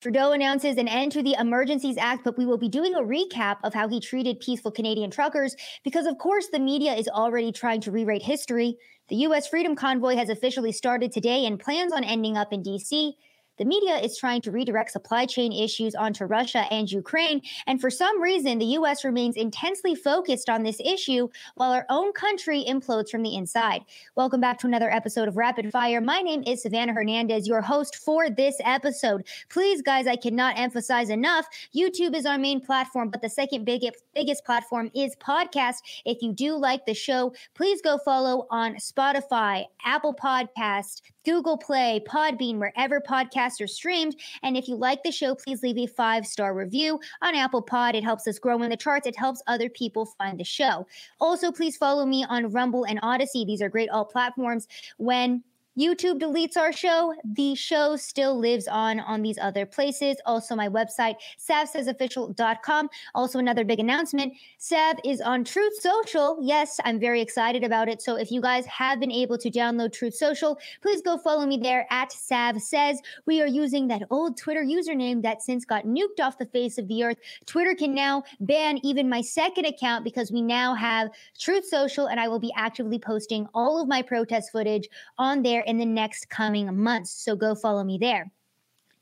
Trudeau announces an end to the Emergencies Act, but we will be doing a recap of how he treated peaceful Canadian truckers because, of course, the media is already trying to rewrite history. The U.S. Freedom Convoy has officially started today and plans on ending up in D.C. The media is trying to redirect supply chain issues onto Russia and Ukraine. And for some reason, the U.S. remains intensely focused on this issue while our own country implodes from the inside. Welcome back to another episode of Rapid Fire. My name is Savannah Hernandez, your host for this episode. Please, guys, I cannot emphasize enough YouTube is our main platform, but the second biggest, biggest platform is podcast. If you do like the show, please go follow on Spotify, Apple Podcast, Google Play, Podbean, wherever podcasts are streamed. And if you like the show, please leave a five star review on Apple Pod. It helps us grow in the charts, it helps other people find the show. Also, please follow me on Rumble and Odysee. These are great all platforms. When YouTube deletes our show, the show still lives on on these other places. Also, my website, savsaysofficial.com. Also, another big announcement Sav is on Truth Social. Yes, I'm very excited about it. So, if you guys have been able to download Truth Social, please go follow me there at Sav Says. We are using that old Twitter username that since got nuked off the face of the earth. Twitter can now ban even my second account because we now have Truth Social, and I will be actively posting all of my protest footage on there in the next coming months. So go follow me there.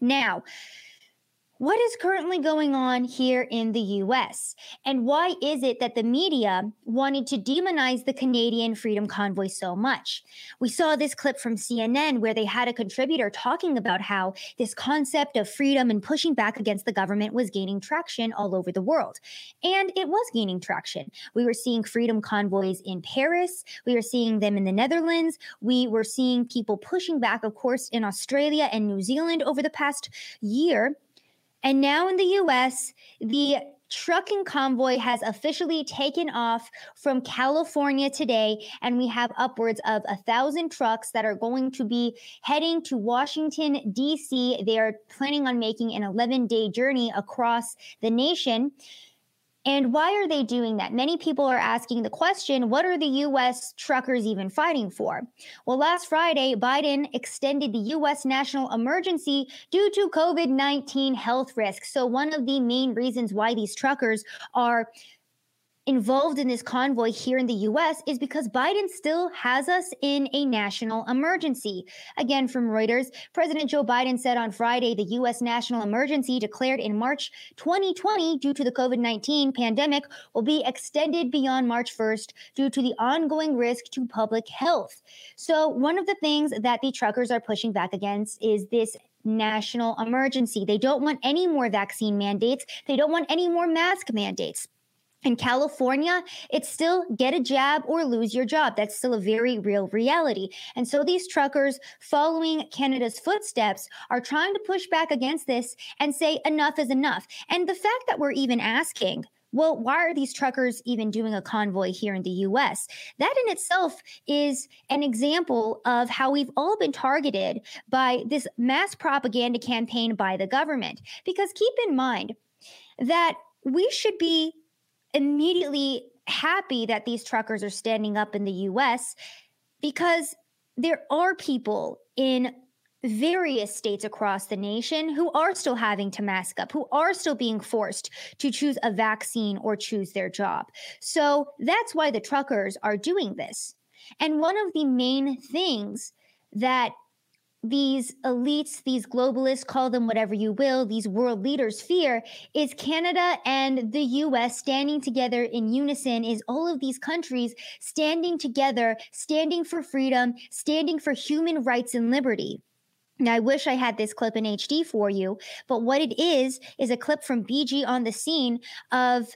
Now, what is currently going on here in the US? And why is it that the media wanted to demonize the Canadian Freedom Convoy so much? We saw this clip from CNN where they had a contributor talking about how this concept of freedom and pushing back against the government was gaining traction all over the world. And it was gaining traction. We were seeing freedom convoys in Paris, we were seeing them in the Netherlands, we were seeing people pushing back, of course, in Australia and New Zealand over the past year and now in the US, the trucking convoy has officially taken off from California today, and we have upwards of a thousand trucks that are going to be heading to Washington, D.C. They are planning on making an 11 day journey across the nation. And why are they doing that? Many people are asking the question what are the US truckers even fighting for? Well, last Friday, Biden extended the US national emergency due to COVID 19 health risks. So, one of the main reasons why these truckers are involved in this convoy here in the US is because Biden still has us in a national emergency. Again, from Reuters, President Joe Biden said on Friday the US national emergency declared in March 2020 due to the COVID 19 pandemic will be extended beyond March 1st due to the ongoing risk to public health. So, one of the things that the truckers are pushing back against is this national emergency. They don't want any more vaccine mandates, they don't want any more mask mandates. In California, it's still get a jab or lose your job. That's still a very real reality. And so these truckers following Canada's footsteps are trying to push back against this and say enough is enough. And the fact that we're even asking, well, why are these truckers even doing a convoy here in the US? That in itself is an example of how we've all been targeted by this mass propaganda campaign by the government. Because keep in mind that we should be immediately happy that these truckers are standing up in the US because there are people in various states across the nation who are still having to mask up, who are still being forced to choose a vaccine or choose their job. So that's why the truckers are doing this. And one of the main things that these elites, these globalists, call them whatever you will, these world leaders fear is Canada and the US standing together in unison, is all of these countries standing together, standing for freedom, standing for human rights and liberty. Now, I wish I had this clip in HD for you, but what it is, is a clip from BG on the scene of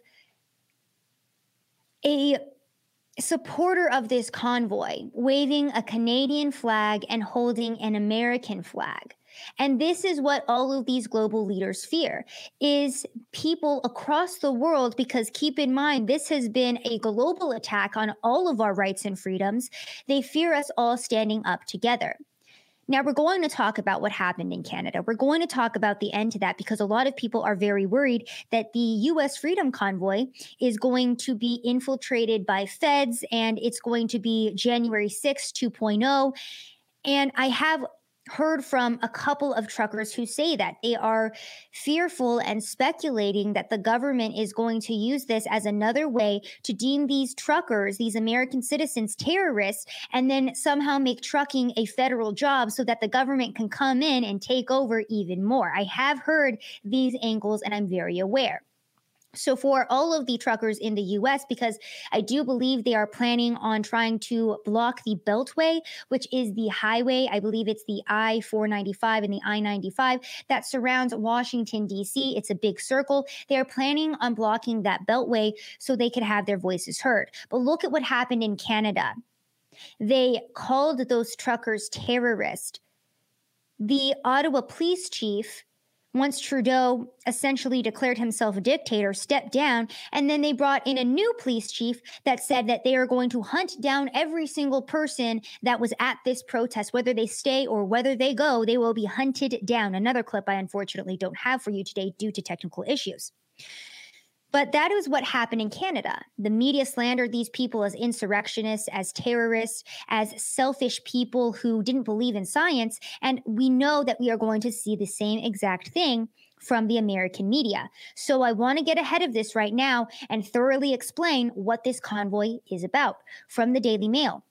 a supporter of this convoy waving a Canadian flag and holding an American flag. And this is what all of these global leaders fear is people across the world because keep in mind this has been a global attack on all of our rights and freedoms. They fear us all standing up together. Now, we're going to talk about what happened in Canada. We're going to talk about the end to that because a lot of people are very worried that the US Freedom Convoy is going to be infiltrated by feds and it's going to be January 6, 2.0. And I have heard from a couple of truckers who say that they are fearful and speculating that the government is going to use this as another way to deem these truckers, these American citizens, terrorists, and then somehow make trucking a federal job so that the government can come in and take over even more. I have heard these angles and I'm very aware. So, for all of the truckers in the US, because I do believe they are planning on trying to block the Beltway, which is the highway, I believe it's the I 495 and the I 95 that surrounds Washington, D.C. It's a big circle. They are planning on blocking that Beltway so they could have their voices heard. But look at what happened in Canada. They called those truckers terrorists. The Ottawa police chief once Trudeau essentially declared himself a dictator, stepped down, and then they brought in a new police chief that said that they are going to hunt down every single person that was at this protest, whether they stay or whether they go, they will be hunted down. Another clip I unfortunately don't have for you today due to technical issues. But that is what happened in Canada. The media slandered these people as insurrectionists, as terrorists, as selfish people who didn't believe in science. And we know that we are going to see the same exact thing from the American media. So I want to get ahead of this right now and thoroughly explain what this convoy is about from the Daily Mail.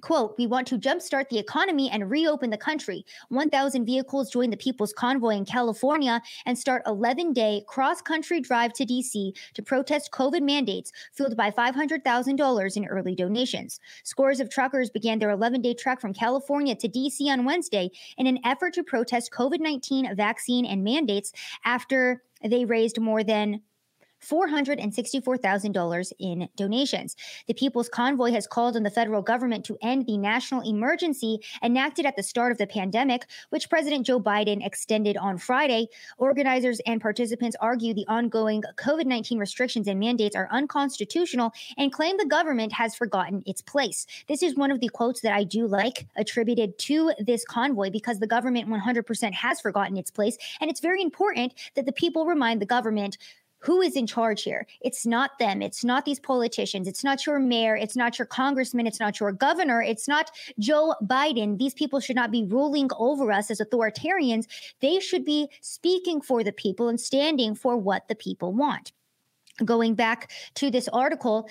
Quote, we want to jumpstart the economy and reopen the country. 1,000 vehicles join the People's Convoy in California and start 11 day cross country drive to DC to protest COVID mandates, fueled by $500,000 in early donations. Scores of truckers began their 11 day trek from California to DC on Wednesday in an effort to protest COVID 19 vaccine and mandates after they raised more than $464,000 in donations. The People's Convoy has called on the federal government to end the national emergency enacted at the start of the pandemic, which President Joe Biden extended on Friday. Organizers and participants argue the ongoing COVID 19 restrictions and mandates are unconstitutional and claim the government has forgotten its place. This is one of the quotes that I do like attributed to this convoy because the government 100% has forgotten its place. And it's very important that the people remind the government who is in charge here? It's not them. It's not these politicians. It's not your mayor. It's not your congressman. It's not your governor. It's not Joe Biden. These people should not be ruling over us as authoritarians. They should be speaking for the people and standing for what the people want. Going back to this article,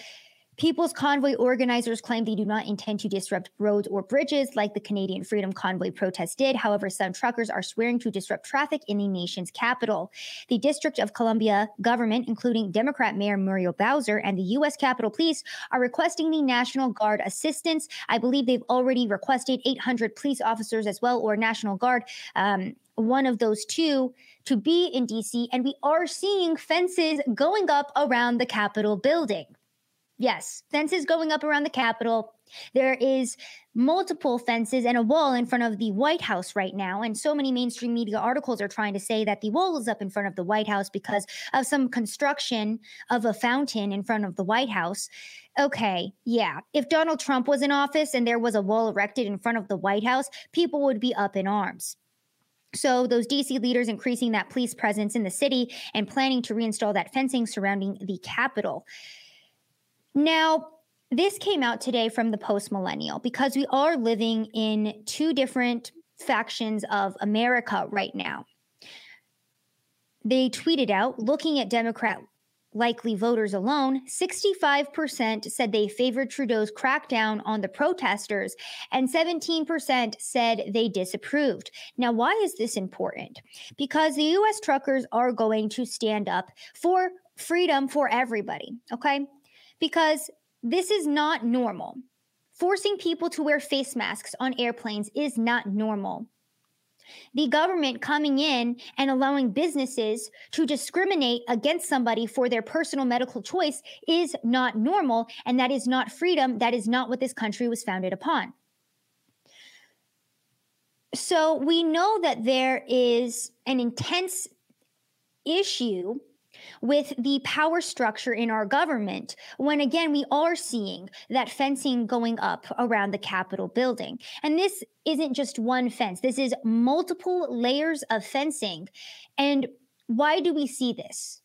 People's Convoy organizers claim they do not intend to disrupt roads or bridges like the Canadian Freedom Convoy protest did. However, some truckers are swearing to disrupt traffic in the nation's capital. The District of Columbia government, including Democrat Mayor Muriel Bowser and the U.S. Capitol Police, are requesting the National Guard assistance. I believe they've already requested 800 police officers as well, or National Guard. Um, one of those two to be in DC, and we are seeing fences going up around the Capitol building. Yes, fences going up around the Capitol. There is multiple fences and a wall in front of the White House right now. And so many mainstream media articles are trying to say that the wall is up in front of the White House because of some construction of a fountain in front of the White House. Okay, yeah. If Donald Trump was in office and there was a wall erected in front of the White House, people would be up in arms. So, those DC leaders increasing that police presence in the city and planning to reinstall that fencing surrounding the Capitol. Now, this came out today from the post millennial because we are living in two different factions of America right now. They tweeted out looking at Democrat likely voters alone, 65% said they favored Trudeau's crackdown on the protesters, and 17% said they disapproved. Now, why is this important? Because the US truckers are going to stand up for freedom for everybody, okay? Because this is not normal. Forcing people to wear face masks on airplanes is not normal. The government coming in and allowing businesses to discriminate against somebody for their personal medical choice is not normal, and that is not freedom. That is not what this country was founded upon. So we know that there is an intense issue with the power structure in our government when again we are seeing that fencing going up around the capitol building. And this isn't just one fence. This is multiple layers of fencing. And why do we see this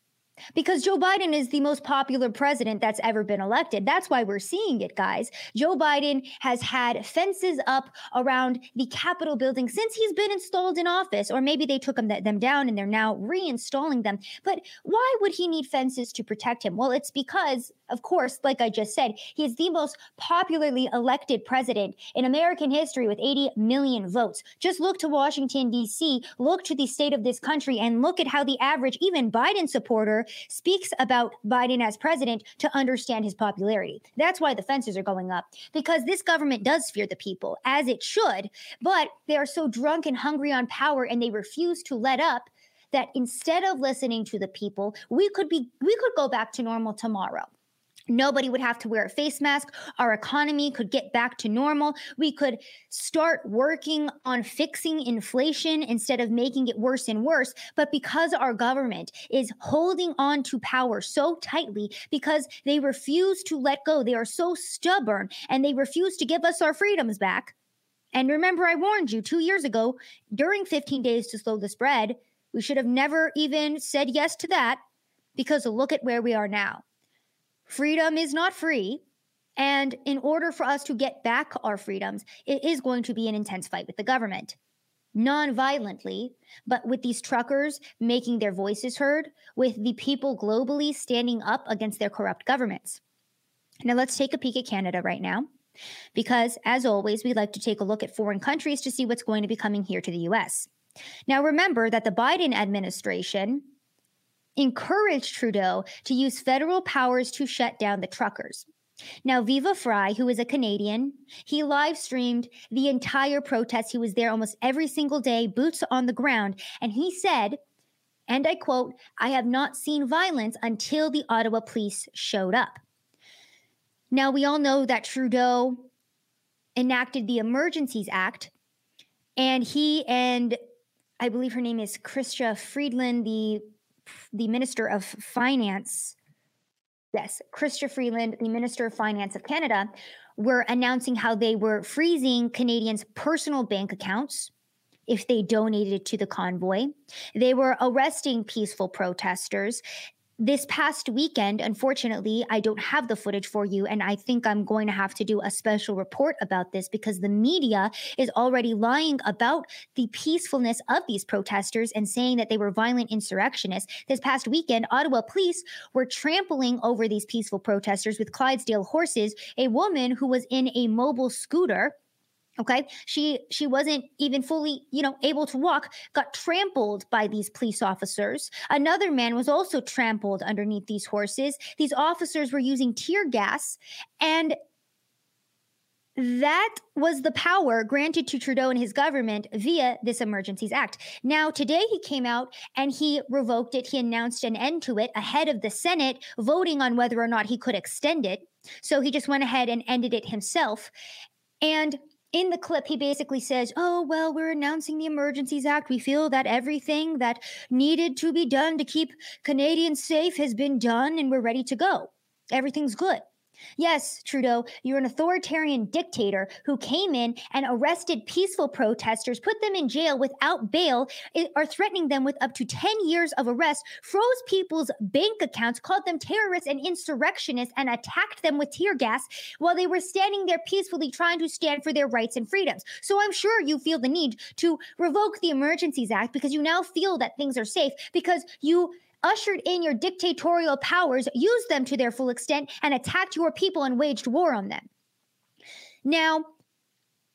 because Joe Biden is the most popular president that's ever been elected. That's why we're seeing it, guys. Joe Biden has had fences up around the Capitol building since he's been installed in office, or maybe they took them, them down and they're now reinstalling them. But why would he need fences to protect him? Well, it's because, of course, like I just said, he is the most popularly elected president in American history with 80 million votes. Just look to Washington, D.C., look to the state of this country, and look at how the average, even Biden supporter, speaks about Biden as president to understand his popularity. That's why the fences are going up, because this government does fear the people, as it should, but they are so drunk and hungry on power and they refuse to let up that instead of listening to the people, we could be we could go back to normal tomorrow. Nobody would have to wear a face mask. Our economy could get back to normal. We could start working on fixing inflation instead of making it worse and worse. But because our government is holding on to power so tightly, because they refuse to let go, they are so stubborn and they refuse to give us our freedoms back. And remember, I warned you two years ago during 15 days to slow the spread, we should have never even said yes to that because look at where we are now. Freedom is not free. And in order for us to get back our freedoms, it is going to be an intense fight with the government. Non violently, but with these truckers making their voices heard, with the people globally standing up against their corrupt governments. Now, let's take a peek at Canada right now, because as always, we like to take a look at foreign countries to see what's going to be coming here to the US. Now, remember that the Biden administration encouraged Trudeau to use federal powers to shut down the truckers. Now, Viva Fry, who is a Canadian, he live streamed the entire protest. He was there almost every single day, boots on the ground. And he said, and I quote, I have not seen violence until the Ottawa police showed up. Now, we all know that Trudeau enacted the Emergencies Act, and he and I believe her name is Chrystia Freeland, the the Minister of Finance, yes, Chrystia Freeland, the Minister of Finance of Canada, were announcing how they were freezing Canadians' personal bank accounts if they donated to the convoy. They were arresting peaceful protesters this past weekend, unfortunately, I don't have the footage for you. And I think I'm going to have to do a special report about this because the media is already lying about the peacefulness of these protesters and saying that they were violent insurrectionists. This past weekend, Ottawa police were trampling over these peaceful protesters with Clydesdale horses. A woman who was in a mobile scooter okay she she wasn't even fully you know able to walk got trampled by these police officers another man was also trampled underneath these horses these officers were using tear gas and that was the power granted to Trudeau and his government via this Emergencies Act. Now, today he came out and he revoked it. He announced an end to it ahead of the Senate voting on whether or not he could extend it. So he just went ahead and ended it himself. And in the clip, he basically says, Oh, well, we're announcing the Emergencies Act. We feel that everything that needed to be done to keep Canadians safe has been done and we're ready to go. Everything's good. Yes, Trudeau, you're an authoritarian dictator who came in and arrested peaceful protesters, put them in jail without bail, are threatening them with up to 10 years of arrest, froze people's bank accounts, called them terrorists and insurrectionists, and attacked them with tear gas while they were standing there peacefully trying to stand for their rights and freedoms. So I'm sure you feel the need to revoke the Emergencies Act because you now feel that things are safe because you ushered in your dictatorial powers, used them to their full extent, and attacked your people and waged war on them. Now,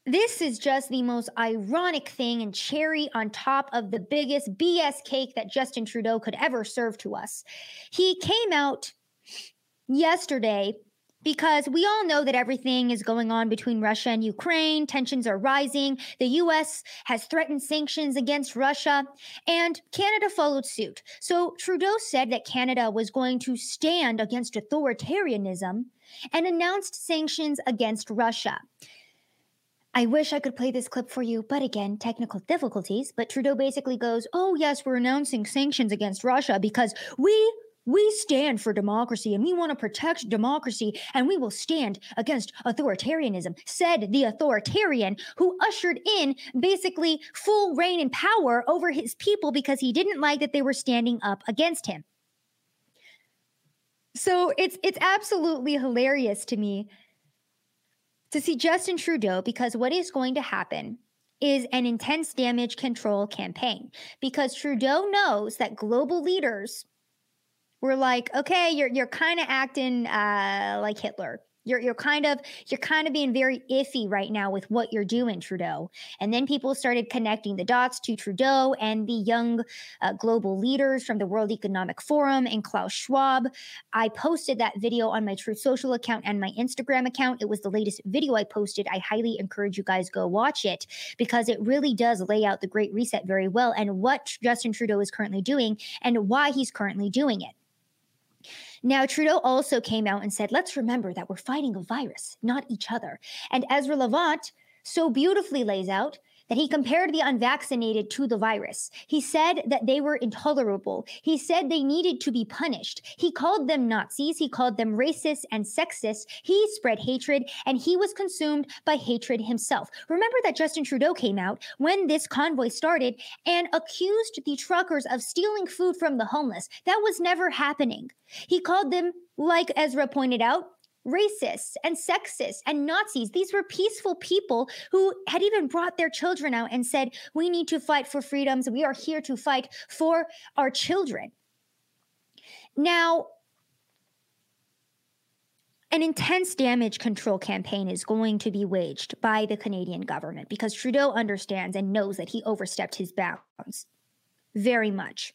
this is just the most ironic thing and cherry on top of the biggest BS cake that Justin Trudeau could ever serve to us. He came out yesterday because we all know that everything is going on between Russia and Ukraine. Tensions are rising. The US has threatened sanctions against Russia, and Canada followed suit. So Trudeau said that Canada was going to stand against authoritarianism and announced sanctions against Russia. I wish I could play this clip for you, but again, technical difficulties. But Trudeau basically goes, Oh, yes, we're announcing sanctions against Russia because we we stand for democracy and we want to protect democracy and we will stand against authoritarianism, said the authoritarian who ushered in basically full reign and power over his people because he didn't like that they were standing up against him. So it's it's absolutely hilarious to me to see Justin Trudeau because what is going to happen is an intense damage control campaign because Trudeau knows that global leaders were like, okay, you're you're kind of acting uh, like Hitler. You're you're kind of you're kind of being very iffy right now with what you're doing, Trudeau. And then people started connecting the dots to Trudeau and the young uh, global leaders from the World Economic Forum and Klaus Schwab. I posted that video on my Truth Social account and my Instagram account. It was the latest video I posted. I highly encourage you guys go watch it because it really does lay out the Great Reset very well and what Justin Trudeau is currently doing and why he's currently doing it. Now, Trudeau also came out and said, let's remember that we're fighting a virus, not each other. And Ezra Levant so beautifully lays out that he compared the unvaccinated to the virus. He said that they were intolerable. He said they needed to be punished. He called them Nazis. He called them racist and sexist. He spread hatred and he was consumed by hatred himself. Remember that Justin Trudeau came out when this convoy started and accused the truckers of stealing food from the homeless. That was never happening. He called them, like Ezra pointed out, racists and sexists and Nazis. These were peaceful people who had even brought their children out and said, We need to fight for freedoms. We are here to fight for our children. Now, an intense damage control campaign is going to be waged by the Canadian government because Trudeau understands and knows that he overstepped his bounds very much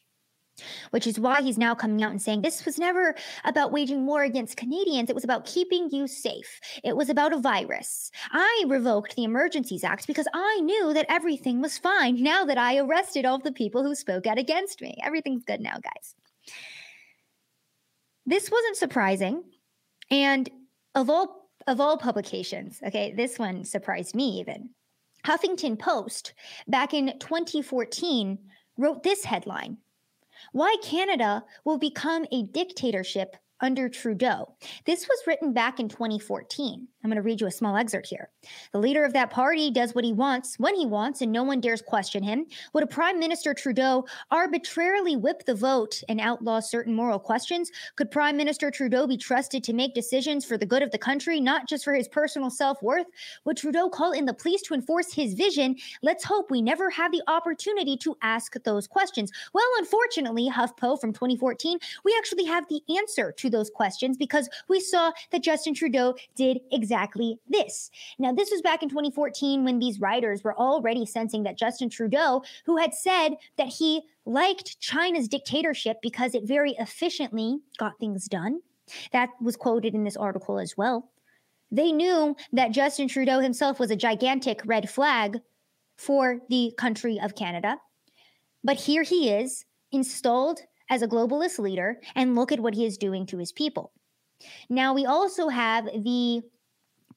which is why he's now coming out and saying this was never about waging war against Canadians. It was about keeping you safe. It was about a virus. I revoked the Emergencies Act because I knew that everything was fine now that I arrested all the people who spoke out against me. Everything's good now, guys. This wasn't surprising. And of all of all publications, okay, this one surprised me even. Huffington Post back in 2014 wrote this headline why Canada will become a dictatorship under Trudeau. This was written back in 2014. I'm going to read you a small excerpt here. The leader of that party does what he wants when he wants, and no one dares question him. Would a Prime Minister Trudeau arbitrarily whip the vote and outlaw certain moral questions? Could Prime Minister Trudeau be trusted to make decisions for the good of the country, not just for his personal self worth? Would Trudeau call in the police to enforce his vision? Let's hope we never have the opportunity to ask those questions. Well, unfortunately, HuffPo from 2014, we actually have the answer to those questions because we saw that Justin Trudeau did exactly exactly this. Now, this was back in 2014 when these writers were already sensing that Justin Trudeau, who had said that he liked China's dictatorship because it very efficiently got things done, that was quoted in this article as well. They knew that Justin Trudeau himself was a gigantic red flag for the country of Canada. But here he is, installed as a globalist leader, and look at what he is doing to his people. Now, we also have the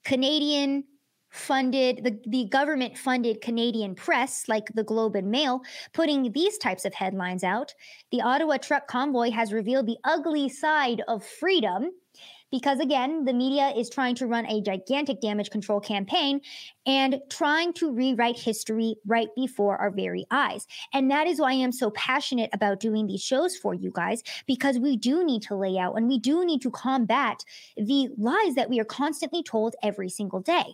Canadian funded the, the government funded Canadian press like the Globe and Mail putting these types of headlines out. The Ottawa truck convoy has revealed the ugly side of freedom because again, the media is trying to run a gigantic damage control campaign and trying to rewrite history right before our very eyes. And that is why I am so passionate about doing these shows for you guys because we do need to lay out and we do need to combat the lies that we are constantly told every single day.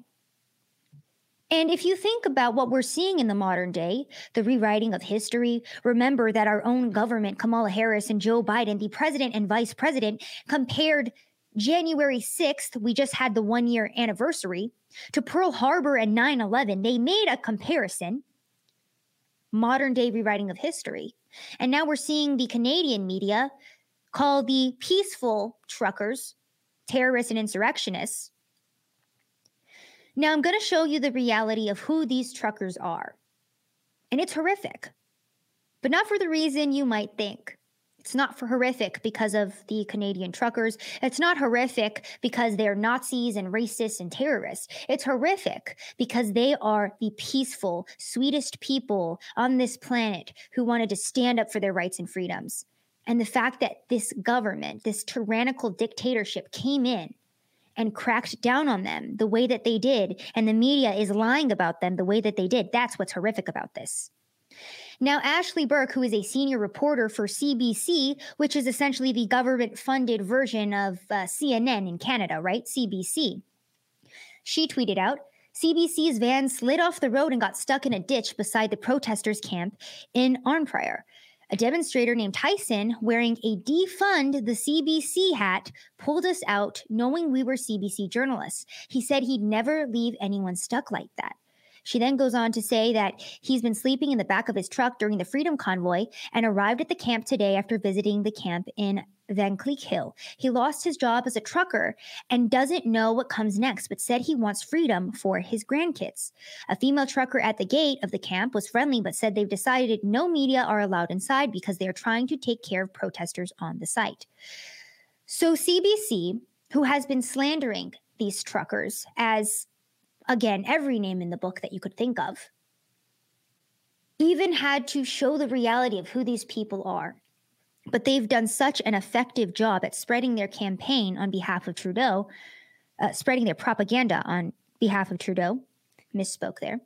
And if you think about what we're seeing in the modern day, the rewriting of history, remember that our own government, Kamala Harris and Joe Biden, the president and vice president, compared January 6th, we just had the one year anniversary, to Pearl Harbor and 9 11, they made a comparison, modern day rewriting of history. And now we're seeing the Canadian media call the peaceful truckers terrorists and insurrectionists. Now I'm going to show you the reality of who these truckers are. And it's horrific, but not for the reason you might think. It's not for horrific because of the Canadian truckers. It's not horrific because they're Nazis and racists and terrorists. It's horrific because they are the peaceful, sweetest people on this planet who wanted to stand up for their rights and freedoms. And the fact that this government, this tyrannical dictatorship came in and cracked down on them the way that they did, and the media is lying about them the way that they did, that's what's horrific about this. Now, Ashley Burke, who is a senior reporter for CBC, which is essentially the government funded version of uh, CNN in Canada, right? CBC. She tweeted out CBC's van slid off the road and got stuck in a ditch beside the protesters' camp in Arnprior. A demonstrator named Tyson, wearing a defund the CBC hat, pulled us out knowing we were CBC journalists. He said he'd never leave anyone stuck like that. She then goes on to say that he's been sleeping in the back of his truck during the Freedom Convoy and arrived at the camp today after visiting the camp in Vankleek Hill. He lost his job as a trucker and doesn't know what comes next, but said he wants freedom for his grandkids. A female trucker at the gate of the camp was friendly, but said they've decided no media are allowed inside because they're trying to take care of protesters on the site. So, CBC, who has been slandering these truckers as again, every name in the book that you could think of, even had to show the reality of who these people are. But they've done such an effective job at spreading their campaign on behalf of Trudeau, uh, spreading their propaganda on behalf of Trudeau, misspoke there,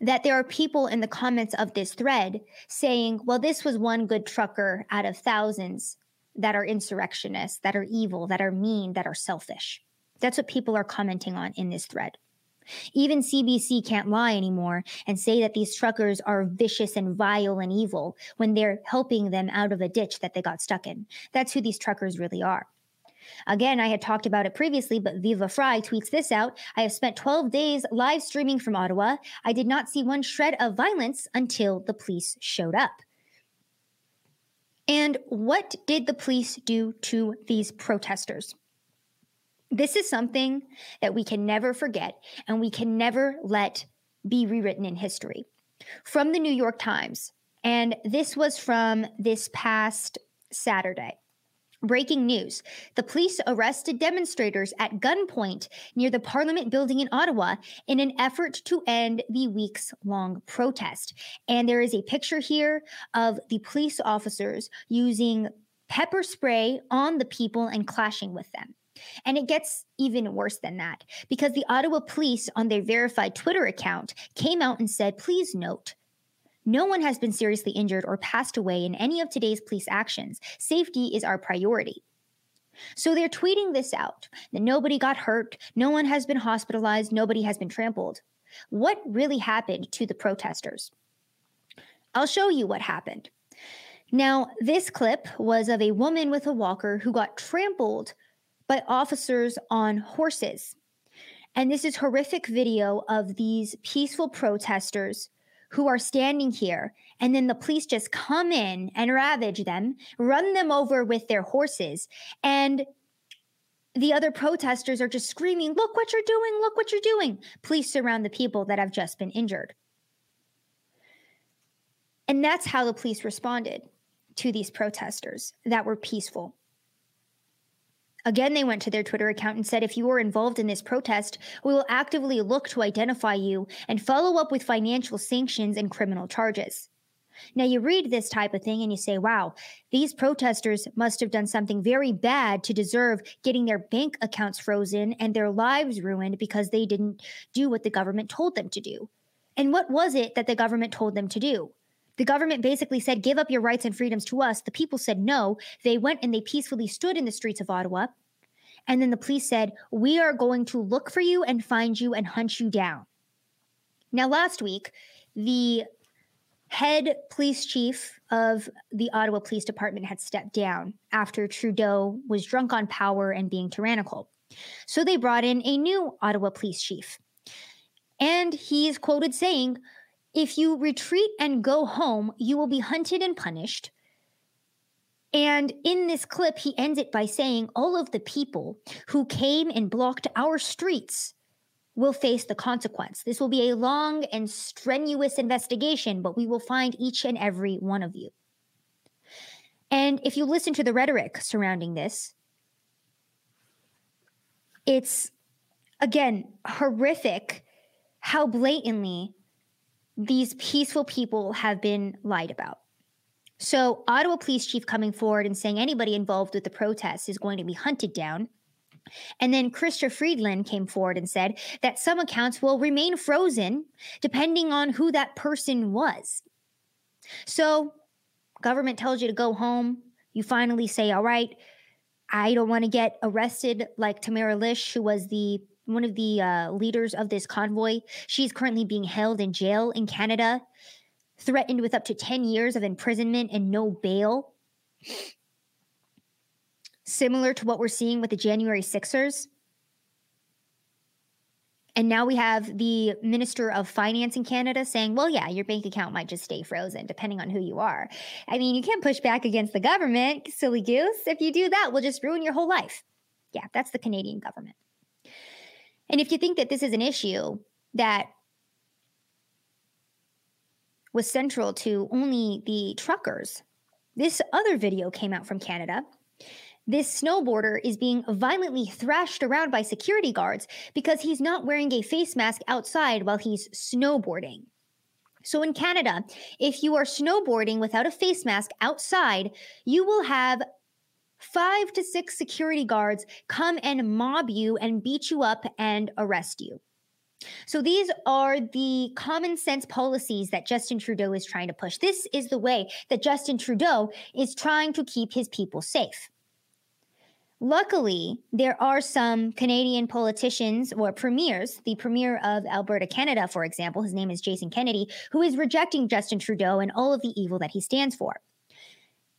that there are people in the comments of this thread saying, well, this was one good trucker out of thousands that are insurrectionists, that are evil, that are mean, that are selfish. That's what people are commenting on in this thread. Even CBC can't lie anymore and say that these truckers are vicious and vile and evil when they're helping them out of a ditch that they got stuck in. That's who these truckers really are. Again, I had talked about it previously, but Viva Fry tweets this out. I have spent 12 days live streaming from Ottawa. I did not see one shred of violence until the police showed up. And what did the police do to these protesters? This is something that we can never forget and we can never let be rewritten in history. From the New York Times, and this was from this past Saturday. Breaking news The police arrested demonstrators at gunpoint near the Parliament building in Ottawa in an effort to end the weeks long protest. And there is a picture here of the police officers using pepper spray on the people and clashing with them. And it gets even worse than that because the Ottawa police, on their verified Twitter account, came out and said, please note, no one has been seriously injured or passed away in any of today's police actions. Safety is our priority. So they're tweeting this out that nobody got hurt, no one has been hospitalized, nobody has been trampled. What really happened to the protesters? I'll show you what happened. Now, this clip was of a woman with a walker who got trampled by officers on horses. And this is horrific video of these peaceful protesters who are standing here and then the police just come in and ravage them, run them over with their horses and the other protesters are just screaming, Look what you're doing! Look what you're doing! Police surround the people that have just been injured. And that's how the police responded to these protesters that were peaceful. Again, they went to their Twitter account and said, if you were involved in this protest, we will actively look to identify you and follow up with financial sanctions and criminal charges. Now, you read this type of thing and you say, wow, these protesters must have done something very bad to deserve getting their bank accounts frozen and their lives ruined because they didn't do what the government told them to do. And what was it that the government told them to do? The government basically said, give up your rights and freedoms to us. The people said no. They went and they peacefully stood in the streets of Ottawa. And then the police said, we are going to look for you and find you and hunt you down. Now, last week, the head police chief of the Ottawa Police Department had stepped down after Trudeau was drunk on power and being tyrannical. So they brought in a new Ottawa police chief. And he is quoted saying, if you retreat and go home, you will be hunted and punished. And in this clip, he ends it by saying, All of the people who came and blocked our streets will face the consequence. This will be a long and strenuous investigation, but we will find each and every one of you. And if you listen to the rhetoric surrounding this, it's again horrific how blatantly these peaceful people have been lied about. So, Ottawa Police Chief coming forward and saying anybody involved with the protests is going to be hunted down. And then Chrystia Friedland came forward and said that some accounts will remain frozen depending on who that person was. So, government tells you to go home. You finally say, "All right, I don't want to get arrested like Tamara Lich, who was the one of the uh, leaders of this convoy. She's currently being held in jail in Canada, threatened with up to 10 years of imprisonment and no bail. Similar to what we're seeing with the January Sixers. And now we have the Minister of Finance in Canada saying, well, yeah, your bank account might just stay frozen depending on who you are. I mean, you can't push back against the government, silly goose. If you do that, we'll just ruin your whole life. Yeah, that's the Canadian government. And if you think that this is an issue that was central to only the truckers, this other video came out from Canada. This snowboarder is being violently thrashed around by security guards because he's not wearing a face mask outside while he's snowboarding. So, in Canada, if you are snowboarding without a face mask outside, you will have five to six security guards come and mob you and beat you up and arrest you. So these are the common sense policies that Justin Trudeau is trying to push. This is the way that Justin Trudeau is trying to keep his people safe. Luckily, there are some Canadian politicians or premiers, the premier of Alberta, Canada, for example, his name is Jason Kennedy, who is rejecting Justin Trudeau and all of the evil that he stands for.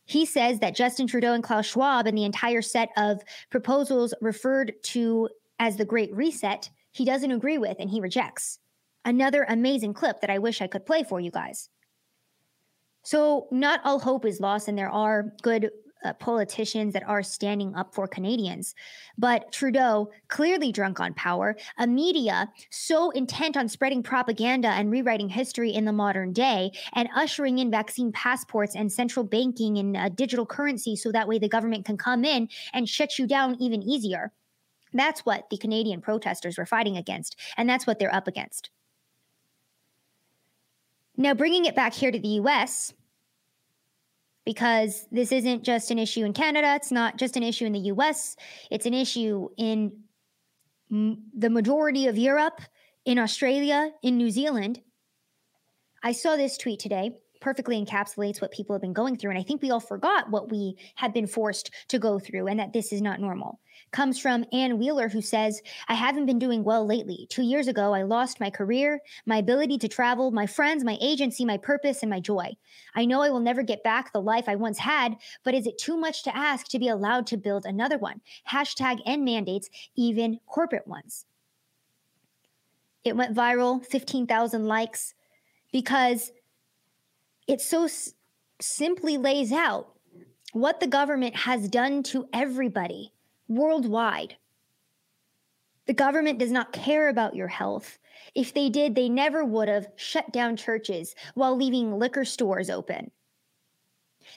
He says that Justin Trudeau and Klaus Schwab and the entire set of proposals referred to as the Great Reset, he doesn't agree with and he rejects. Another amazing clip that I wish I could play for you guys. So, not all hope is lost, and there are good uh, politicians that are standing up for Canadians. But Trudeau, clearly drunk on power, a media so intent on spreading propaganda and rewriting history in the modern day, and ushering in vaccine passports and central banking and uh, digital currency so that way the government can come in and shut you down even easier. That's what the Canadian protesters were fighting against, and that's what they're up against. Now, bringing it back here to the US, because this isn't just an issue in Canada. It's not just an issue in the US. It's an issue in m- the majority of Europe, in Australia, in New Zealand. I saw this tweet today perfectly encapsulates what people have been going through. And I think we all forgot what we have been forced to go through and that this is not normal. Comes from Ann Wheeler, who says, I haven't been doing well lately. Two years ago, I lost my career, my ability to travel, my friends, my agency, my purpose, and my joy. I know I will never get back the life I once had, but is it too much to ask to be allowed to build another one? Hashtag end mandates, even corporate ones. It went viral, 15,000 likes, because it so s- simply lays out what the government has done to everybody worldwide. The government does not care about your health. If they did, they never would have shut down churches while leaving liquor stores open.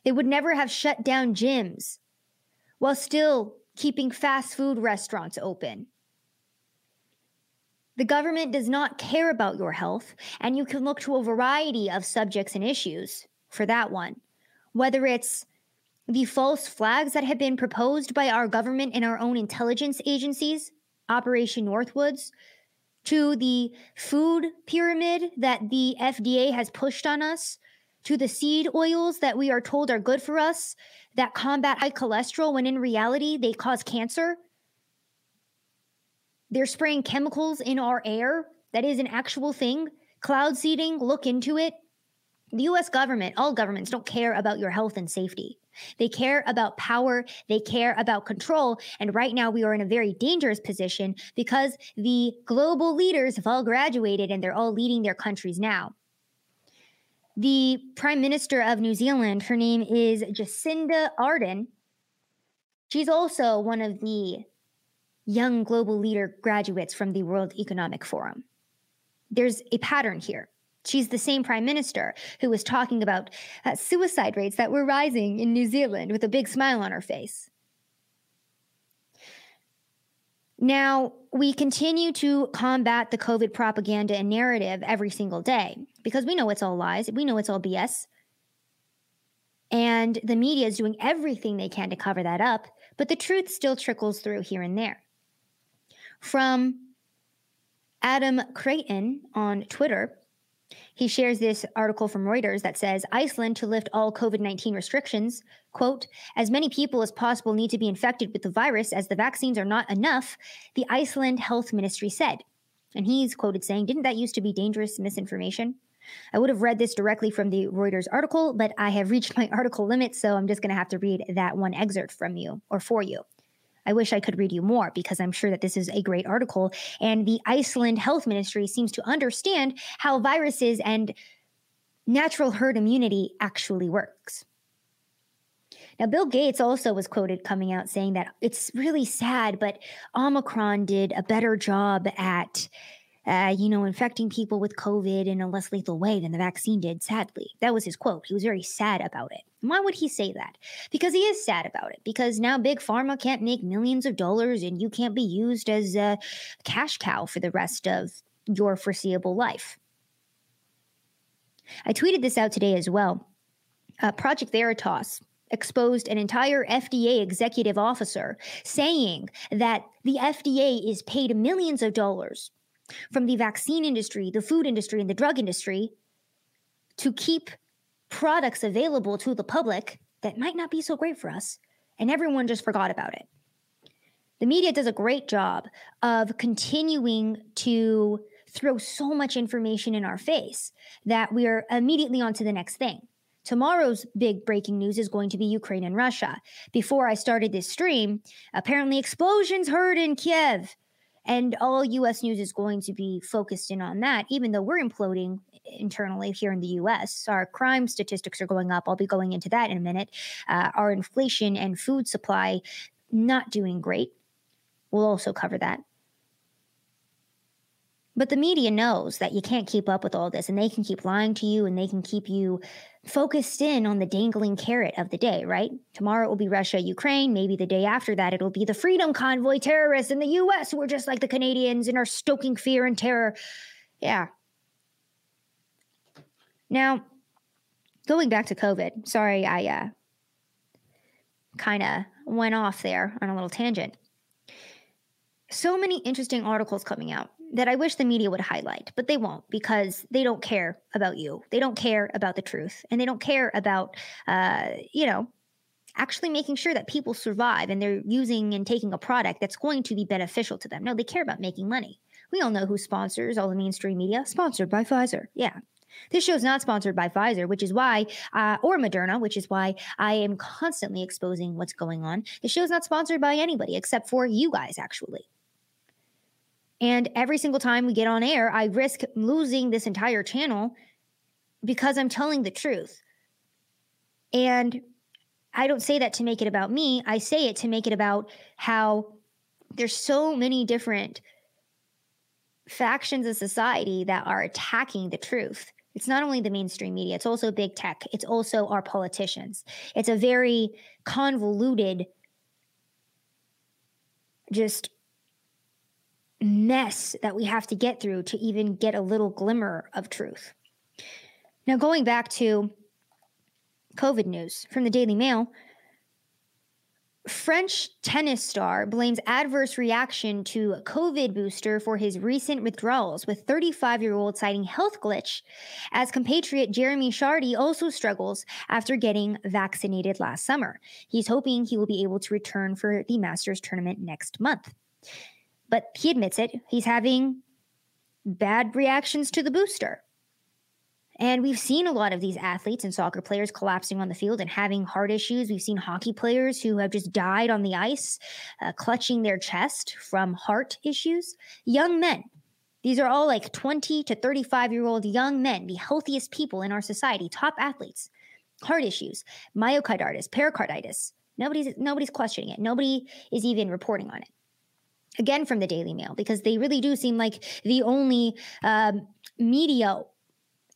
They would never have shut down gyms while still keeping fast food restaurants open. The government does not care about your health, and you can look to a variety of subjects and issues for that one. Whether it's the false flags that have been proposed by our government and our own intelligence agencies, Operation Northwoods, to the food pyramid that the FDA has pushed on us, to the seed oils that we are told are good for us, that combat high cholesterol when in reality they cause cancer, they're spraying chemicals in our air. That is an actual thing. Cloud seeding, look into it. The US government, all governments don't care about your health and safety. They care about power, they care about control. And right now, we are in a very dangerous position because the global leaders have all graduated and they're all leading their countries now. The Prime Minister of New Zealand, her name is Jacinda Ardern. She's also one of the young global leader graduates from the World Economic Forum. There's a pattern here. She's the same prime minister who was talking about uh, suicide rates that were rising in New Zealand with a big smile on her face. Now, we continue to combat the COVID propaganda and narrative every single day because we know it's all lies. We know it's all BS. And the media is doing everything they can to cover that up, but the truth still trickles through here and there from Adam Creighton on Twitter. He shares this article from Reuters that says Iceland to lift all COVID 19 restrictions. Quote, as many people as possible need to be infected with the virus as the vaccines are not enough, the Iceland Health Ministry said. And he's quoted saying, Didn't that used to be dangerous misinformation? I would have read this directly from the Reuters article, but I have reached my article limit, so I'm just going to have to read that one excerpt from you or for you. I wish I could read you more because I'm sure that this is a great article. And the Iceland Health Ministry seems to understand how viruses and natural herd immunity actually works. Now, Bill Gates also was quoted coming out saying that it's really sad, but Omicron did a better job at uh, you know, infecting people with COVID in a less lethal way than the vaccine did, sadly. That was his quote. He was very sad about it. Why would he say that? Because he is sad about it. Because now Big Pharma can't make millions of dollars and you can't be used as a cash cow for the rest of your foreseeable life. I tweeted this out today as well. Uh, Project Veritas exposed an entire FDA executive officer saying that the FDA is paid millions of dollars from the vaccine industry, the food industry, and the drug industry to keep products available to the public that might not be so great for us. And everyone just forgot about it. The media does a great job of continuing to throw so much information in our face that we're immediately on to the next thing. Tomorrow's big breaking news is going to be Ukraine and Russia. Before I started this stream, apparently explosions heard in Kiev. And all US news is going to be focused in on that, even though we're imploding internally here in the US. Our crime statistics are going up. I'll be going into that in a minute. Uh, our inflation and food supply not doing great. We'll also cover that. But the media knows that you can't keep up with all this and they can keep lying to you and they can keep you focused in on the dangling carrot of the day, right? Tomorrow it will be Russia, Ukraine. Maybe the day after that it'll be the Freedom Convoy terrorists in the US who are just like the Canadians and are stoking fear and terror. Yeah. Now, going back to COVID, sorry, I uh, kind of went off there on a little tangent. So many interesting articles coming out that I wish the media would highlight, but they won't because they don't care about you. They don't care about the truth and they don't care about, uh, you know, actually making sure that people survive and they're using and taking a product that's going to be beneficial to them. No, they care about making money. We all know who sponsors all the mainstream media. Sponsored by Pfizer. Yeah. This show is not sponsored by Pfizer, which is why, uh, or Moderna, which is why I am constantly exposing what's going on. The show is not sponsored by anybody except for you guys, actually. And every single time we get on air, I risk losing this entire channel because I'm telling the truth. And I don't say that to make it about me. I say it to make it about how there's so many different factions of society that are attacking the truth. It's not only the mainstream media, it's also big tech, it's also our politicians. It's a very convoluted, just mess that we have to get through to even get a little glimmer of truth. Now, going back to COVID news from the Daily Mail, French tennis star blames adverse reaction to COVID booster for his recent withdrawals, with 35 year old citing health glitch, as compatriot Jeremy Chardy also struggles after getting vaccinated last summer. He's hoping he will be able to return for the Masters tournament next month but he admits it. He's having bad reactions to the booster. And we've seen a lot of these athletes and soccer players collapsing on the field and having heart issues. We've seen hockey players who have just died on the ice, uh, clutching their chest from heart issues. Young men. These are all like 20 to 35 year old young men, the healthiest people in our society, top athletes. Heart issues, myocarditis, pericarditis. Nobody's nobody's questioning it. Nobody is even reporting on it again from the Daily Mail because they really do seem like the only um, media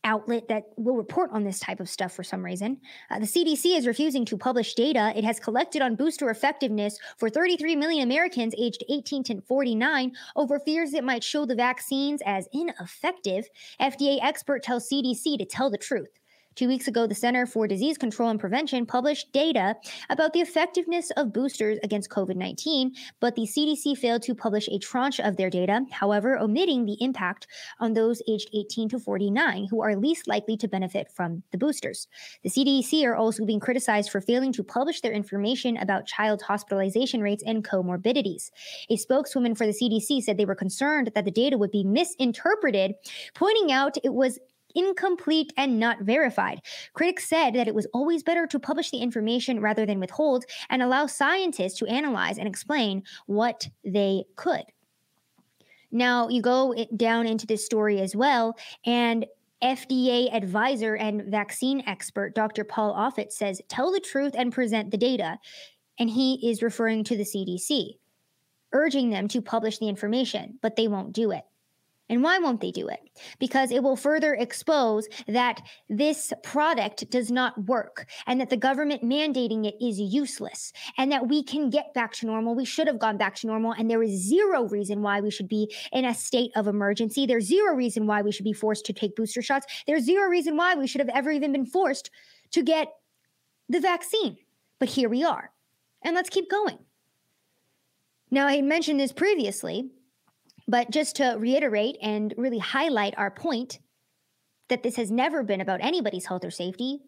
outlet that will report on this type of stuff for some reason. Uh, the CDC is refusing to publish data it has collected on booster effectiveness for 33 million Americans aged 18 to 49 over fears it might show the vaccines as ineffective. FDA expert tells CDC to tell the truth. Two weeks ago, the Center for Disease Control and Prevention published data about the effectiveness of boosters against COVID 19, but the CDC failed to publish a tranche of their data, however, omitting the impact on those aged 18 to 49 who are least likely to benefit from the boosters. The CDC are also being criticized for failing to publish their information about child hospitalization rates and comorbidities. A spokeswoman for the CDC said they were concerned that the data would be misinterpreted, pointing out it was incomplete and not verified. Critics said that it was always better to publish the information rather than withhold and allow scientists to analyze and explain what they could. Now, you go down into this story as well, and FDA advisor and vaccine expert Dr. Paul Offit says, tell the truth and present the data. And he is referring to the CDC, urging them to publish the information, but they won't do it. And why won't they do it? Because it will further expose that this product does not work and that the government mandating it is useless and that we can get back to normal. We should have gone back to normal. And there is zero reason why we should be in a state of emergency. There's zero reason why we should be forced to take booster shots. There's zero reason why we should have ever even been forced to get the vaccine. But here we are. And let's keep going. Now, I mentioned this previously but just to reiterate and really highlight our point that this has never been about anybody's health or safety,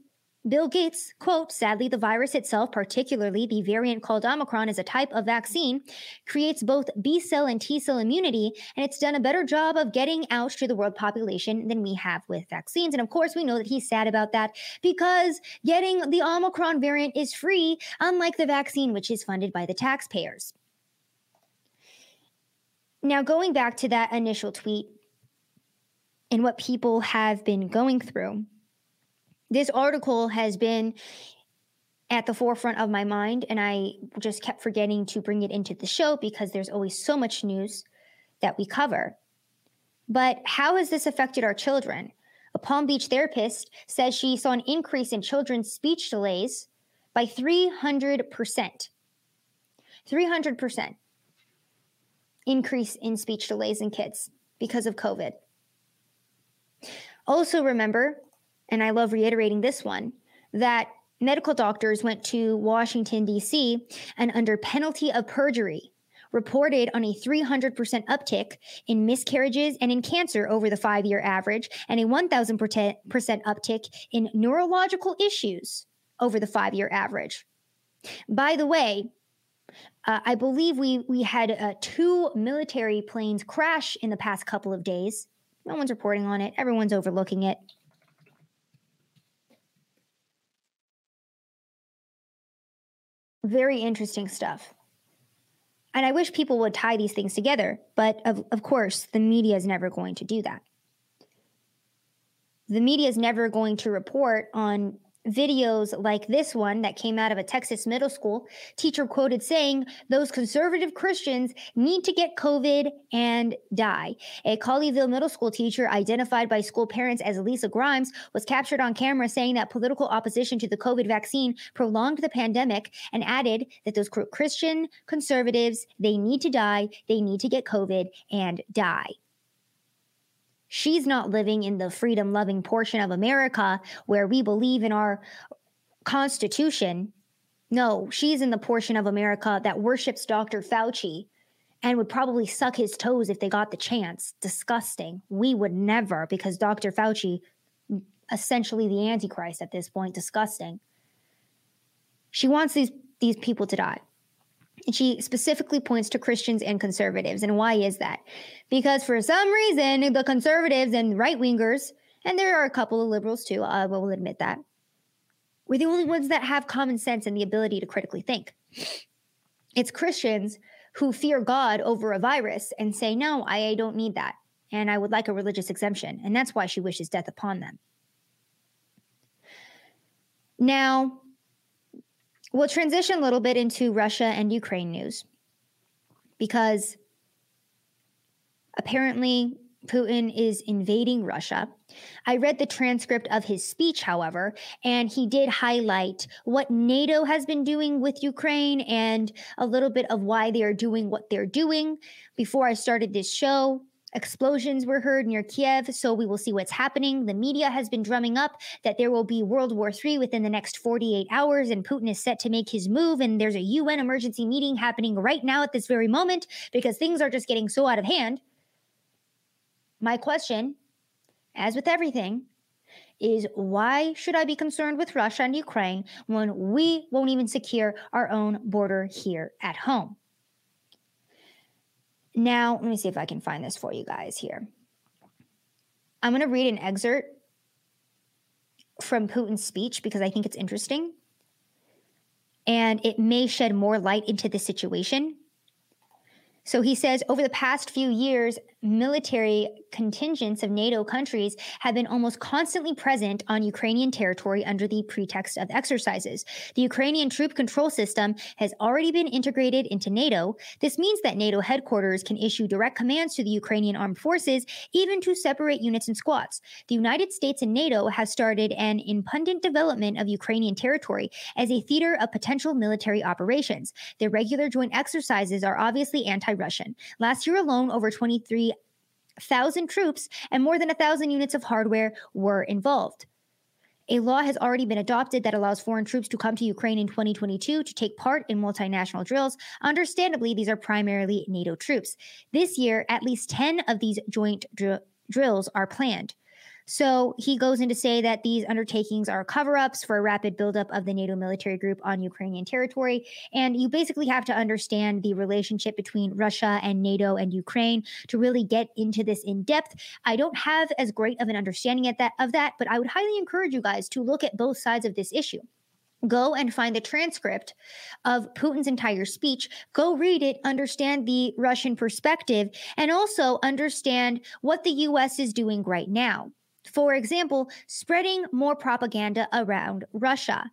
Bill Gates, quote, sadly, the virus itself, particularly the variant called Omicron, is a type of vaccine, creates both B cell and T cell immunity, and it's done a better job of getting out to the world population than we have with vaccines. And of course, we know that he's sad about that because getting the Omicron variant is free, unlike the vaccine, which is funded by the taxpayers. Now, going back to that initial tweet and what people have been going through, this article has been at the forefront of my mind, and I just kept forgetting to bring it into the show because there's always so much news that we cover. But how has this affected our children? A Palm Beach therapist says she saw an increase in children's speech delays by 300%. 300% increase in speech delays in kids because of COVID. Also, remember, and I love reiterating this one, that medical doctors went to Washington, D.C., and under penalty of perjury, reported on a 300% uptick in miscarriages and in cancer over the five year average, and a 1000% uptick in neurological issues over the five year average. By the way, uh, I believe we we had uh, two military planes crash in the past couple of days. No one's reporting on it. Everyone's overlooking it. Very interesting stuff. And I wish people would tie these things together, but of, of course, the media is never going to do that. The media is never going to report on videos like this one that came out of a Texas middle school, teacher quoted saying, Those conservative Christians need to get COVID and die. A Colleyville middle school teacher, identified by school parents as Lisa Grimes, was captured on camera saying that political opposition to the COVID vaccine prolonged the pandemic and added that those Christian conservatives, they need to die, they need to get COVID and die. She's not living in the freedom loving portion of America where we believe in our Constitution. No, she's in the portion of America that worships Dr. Fauci and would probably suck his toes if they got the chance. Disgusting. We would never, because Dr. Fauci, essentially the Antichrist at this point, disgusting. She wants these, these people to die. And she specifically points to Christians and conservatives. And why is that? Because for some reason, the conservatives and right wingers, and there are a couple of liberals too, I will admit that, we're the only ones that have common sense and the ability to critically think. It's Christians who fear God over a virus and say, no, I don't need that. And I would like a religious exemption. And that's why she wishes death upon them. Now, We'll transition a little bit into Russia and Ukraine news because apparently Putin is invading Russia. I read the transcript of his speech, however, and he did highlight what NATO has been doing with Ukraine and a little bit of why they are doing what they're doing. Before I started this show, Explosions were heard near Kiev, so we will see what's happening. The media has been drumming up that there will be World War III within the next 48 hours, and Putin is set to make his move. And there's a UN emergency meeting happening right now at this very moment because things are just getting so out of hand. My question, as with everything, is why should I be concerned with Russia and Ukraine when we won't even secure our own border here at home? Now, let me see if I can find this for you guys here. I'm going to read an excerpt from Putin's speech because I think it's interesting and it may shed more light into the situation. So he says over the past few years, military contingents of NATO countries have been almost constantly present on Ukrainian territory under the pretext of exercises. The Ukrainian troop control system has already been integrated into NATO. This means that NATO headquarters can issue direct commands to the Ukrainian armed forces, even to separate units and squads. The United States and NATO have started an impundent development of Ukrainian territory as a theater of potential military operations. Their regular joint exercises are obviously anti Russian. Last year alone, over 23 thousand troops and more than a thousand units of hardware were involved. A law has already been adopted that allows foreign troops to come to Ukraine in 2022 to take part in multinational drills. Understandably, these are primarily NATO troops. This year, at least 10 of these joint dr- drills are planned. So he goes in to say that these undertakings are cover ups for a rapid buildup of the NATO military group on Ukrainian territory. And you basically have to understand the relationship between Russia and NATO and Ukraine to really get into this in depth. I don't have as great of an understanding at that, of that, but I would highly encourage you guys to look at both sides of this issue go and find the transcript of Putin's entire speech. Go read it, understand the Russian perspective, and also understand what the US is doing right now. For example, spreading more propaganda around Russia.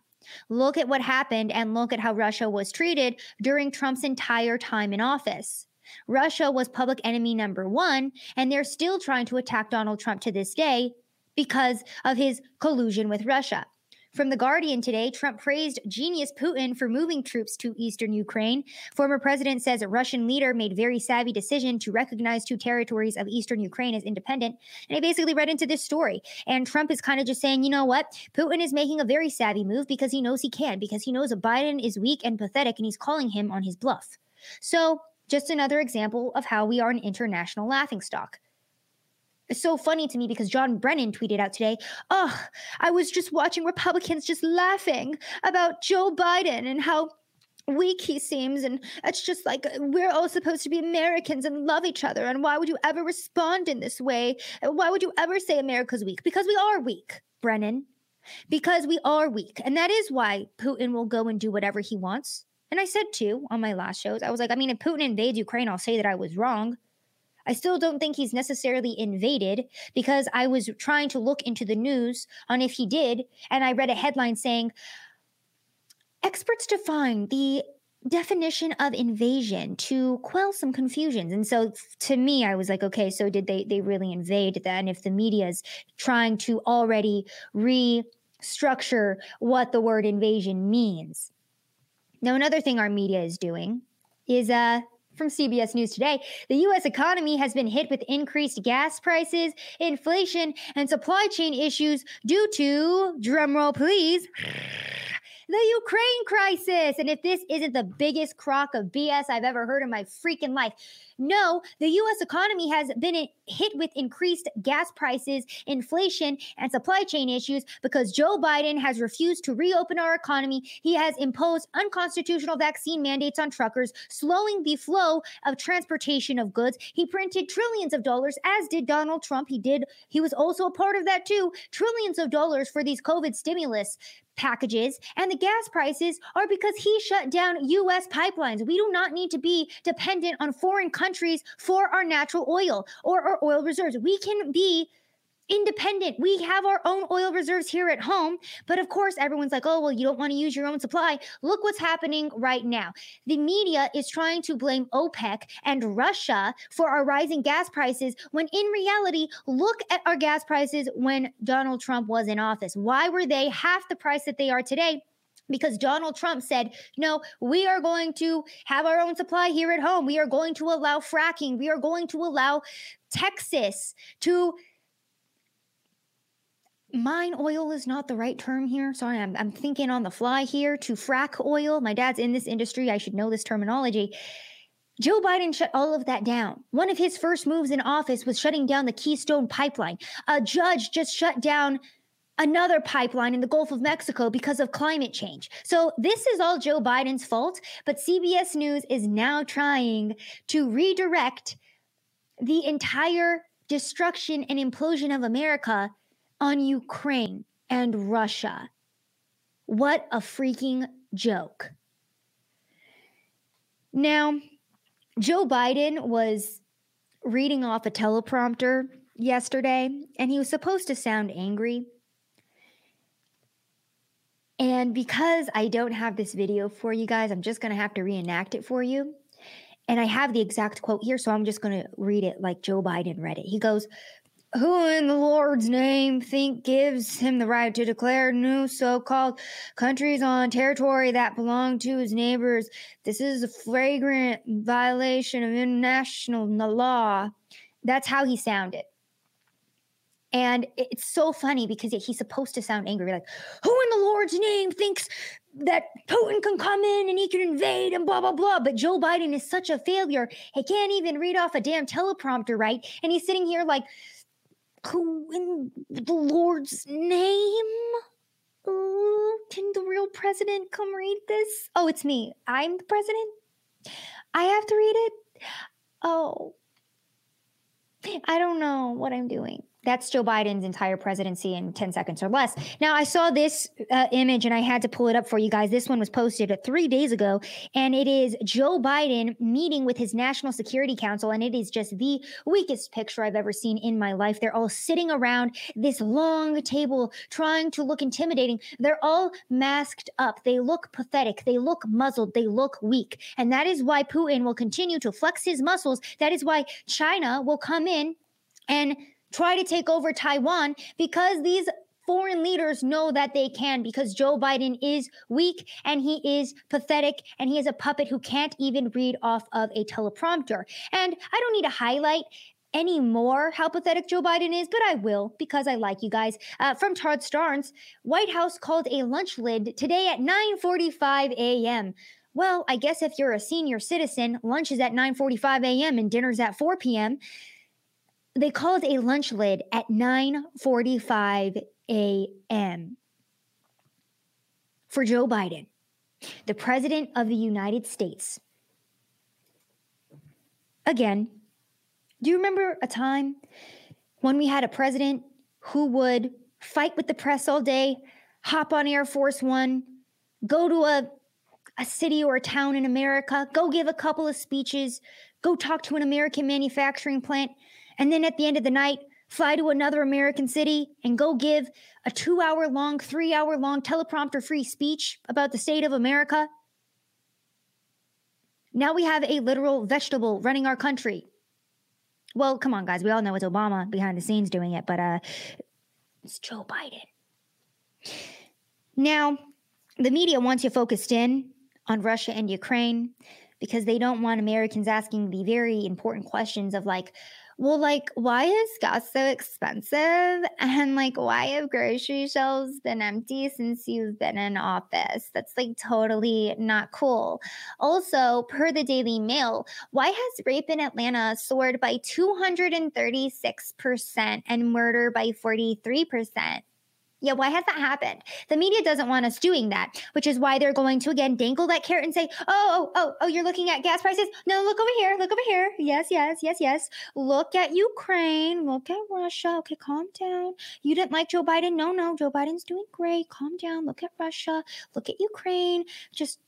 Look at what happened and look at how Russia was treated during Trump's entire time in office. Russia was public enemy number one, and they're still trying to attack Donald Trump to this day because of his collusion with Russia. From The Guardian today, Trump praised genius Putin for moving troops to eastern Ukraine. Former president says a Russian leader made very savvy decision to recognize two territories of eastern Ukraine as independent. And I basically read into this story. And Trump is kind of just saying, you know what? Putin is making a very savvy move because he knows he can, because he knows Biden is weak and pathetic and he's calling him on his bluff. So, just another example of how we are an international laughingstock. So funny to me because John Brennan tweeted out today, Oh, I was just watching Republicans just laughing about Joe Biden and how weak he seems. And it's just like uh, we're all supposed to be Americans and love each other. And why would you ever respond in this way? Why would you ever say America's weak? Because we are weak, Brennan. Because we are weak. And that is why Putin will go and do whatever he wants. And I said too on my last shows, I was like, I mean, if Putin invades Ukraine, I'll say that I was wrong. I still don't think he's necessarily invaded because I was trying to look into the news on if he did, and I read a headline saying experts define the definition of invasion to quell some confusions. And so to me i was like okay so did they they really invade then if the media is trying to already restructure what the word invasion means? Now another thing our media is doing is uh from CBS News today, the U.S. economy has been hit with increased gas prices, inflation, and supply chain issues due to, drumroll please, the Ukraine crisis. And if this isn't the biggest crock of BS I've ever heard in my freaking life, no, the US economy has been hit with increased gas prices, inflation, and supply chain issues because Joe Biden has refused to reopen our economy. He has imposed unconstitutional vaccine mandates on truckers, slowing the flow of transportation of goods. He printed trillions of dollars, as did Donald Trump. He did, he was also a part of that too. Trillions of dollars for these COVID stimulus packages and the gas prices are because he shut down US pipelines. We do not need to be dependent on foreign countries for our natural oil or our oil reserves. We can be independent. We have our own oil reserves here at home. But of course, everyone's like, oh, well, you don't want to use your own supply. Look what's happening right now. The media is trying to blame OPEC and Russia for our rising gas prices when in reality, look at our gas prices when Donald Trump was in office. Why were they half the price that they are today? because Donald Trump said, no, we are going to have our own supply here at home. We are going to allow fracking. We are going to allow Texas to mine oil is not the right term here. Sorry, I'm, I'm thinking on the fly here to frack oil. My dad's in this industry. I should know this terminology. Joe Biden shut all of that down. One of his first moves in office was shutting down the Keystone pipeline. A judge just shut down another pipeline in the Gulf of Mexico because of climate change. So this is all Joe Biden's fault, but CBS News is now trying to redirect the entire destruction and implosion of America on Ukraine and Russia. What a freaking joke. Now, Joe Biden was reading off a teleprompter yesterday, and he was supposed to sound angry. And because I don't have this video for you guys, I'm just going to have to reenact it for you. And I have the exact quote here, so I'm just going to read it like Joe Biden read it. He goes, who in the Lord's name think gives him the right to declare new so-called countries on territory that belong to his neighbors? This is a flagrant violation of international law. That's how he sounded. And it's so funny because he's supposed to sound angry, like, who in the Lord's name thinks that Putin can come in and he can invade and blah, blah, blah. But Joe Biden is such a failure. He can't even read off a damn teleprompter right. And he's sitting here like, who in the Lord's name? Can the real president come read this? Oh, it's me. I'm the president. I have to read it. Oh, I don't know what I'm doing. That's Joe Biden's entire presidency in 10 seconds or less. Now, I saw this uh, image and I had to pull it up for you guys. This one was posted three days ago, and it is Joe Biden meeting with his National Security Council. And it is just the weakest picture I've ever seen in my life. They're all sitting around this long table trying to look intimidating. They're all masked up. They look pathetic. They look muzzled. They look weak. And that is why Putin will continue to flex his muscles. That is why China will come in and try to take over Taiwan because these foreign leaders know that they can because Joe Biden is weak and he is pathetic and he is a puppet who can't even read off of a teleprompter. And I don't need to highlight anymore how pathetic Joe Biden is, but I will because I like you guys. Uh, from Todd Starnes, White House called a lunch lid today at 9:45 a.m. Well, I guess if you're a senior citizen, lunch is at 9:45 a.m. and dinner's at 4 p.m they called a lunch lid at 9:45 a.m. for Joe Biden, the president of the United States. Again, do you remember a time when we had a president who would fight with the press all day, hop on Air Force 1, go to a a city or a town in America, go give a couple of speeches, go talk to an American manufacturing plant, and then at the end of the night, fly to another American city and go give a two hour long, three hour long teleprompter free speech about the state of America. Now we have a literal vegetable running our country. Well, come on, guys. We all know it's Obama behind the scenes doing it, but uh, it's Joe Biden. Now, the media wants you focused in on Russia and Ukraine because they don't want Americans asking the very important questions of like, well, like, why is gas so expensive? And like, why have grocery shelves been empty since you've been in office? That's like totally not cool. Also, per the Daily Mail, why has rape in Atlanta soared by 236% and murder by 43%? Yeah, why has that happened? The media doesn't want us doing that, which is why they're going to again dangle that carrot and say, oh, oh, oh, oh, you're looking at gas prices? No, look over here, look over here. Yes, yes, yes, yes. Look at Ukraine, look at Russia. Okay, calm down. You didn't like Joe Biden? No, no, Joe Biden's doing great. Calm down. Look at Russia, look at Ukraine. Just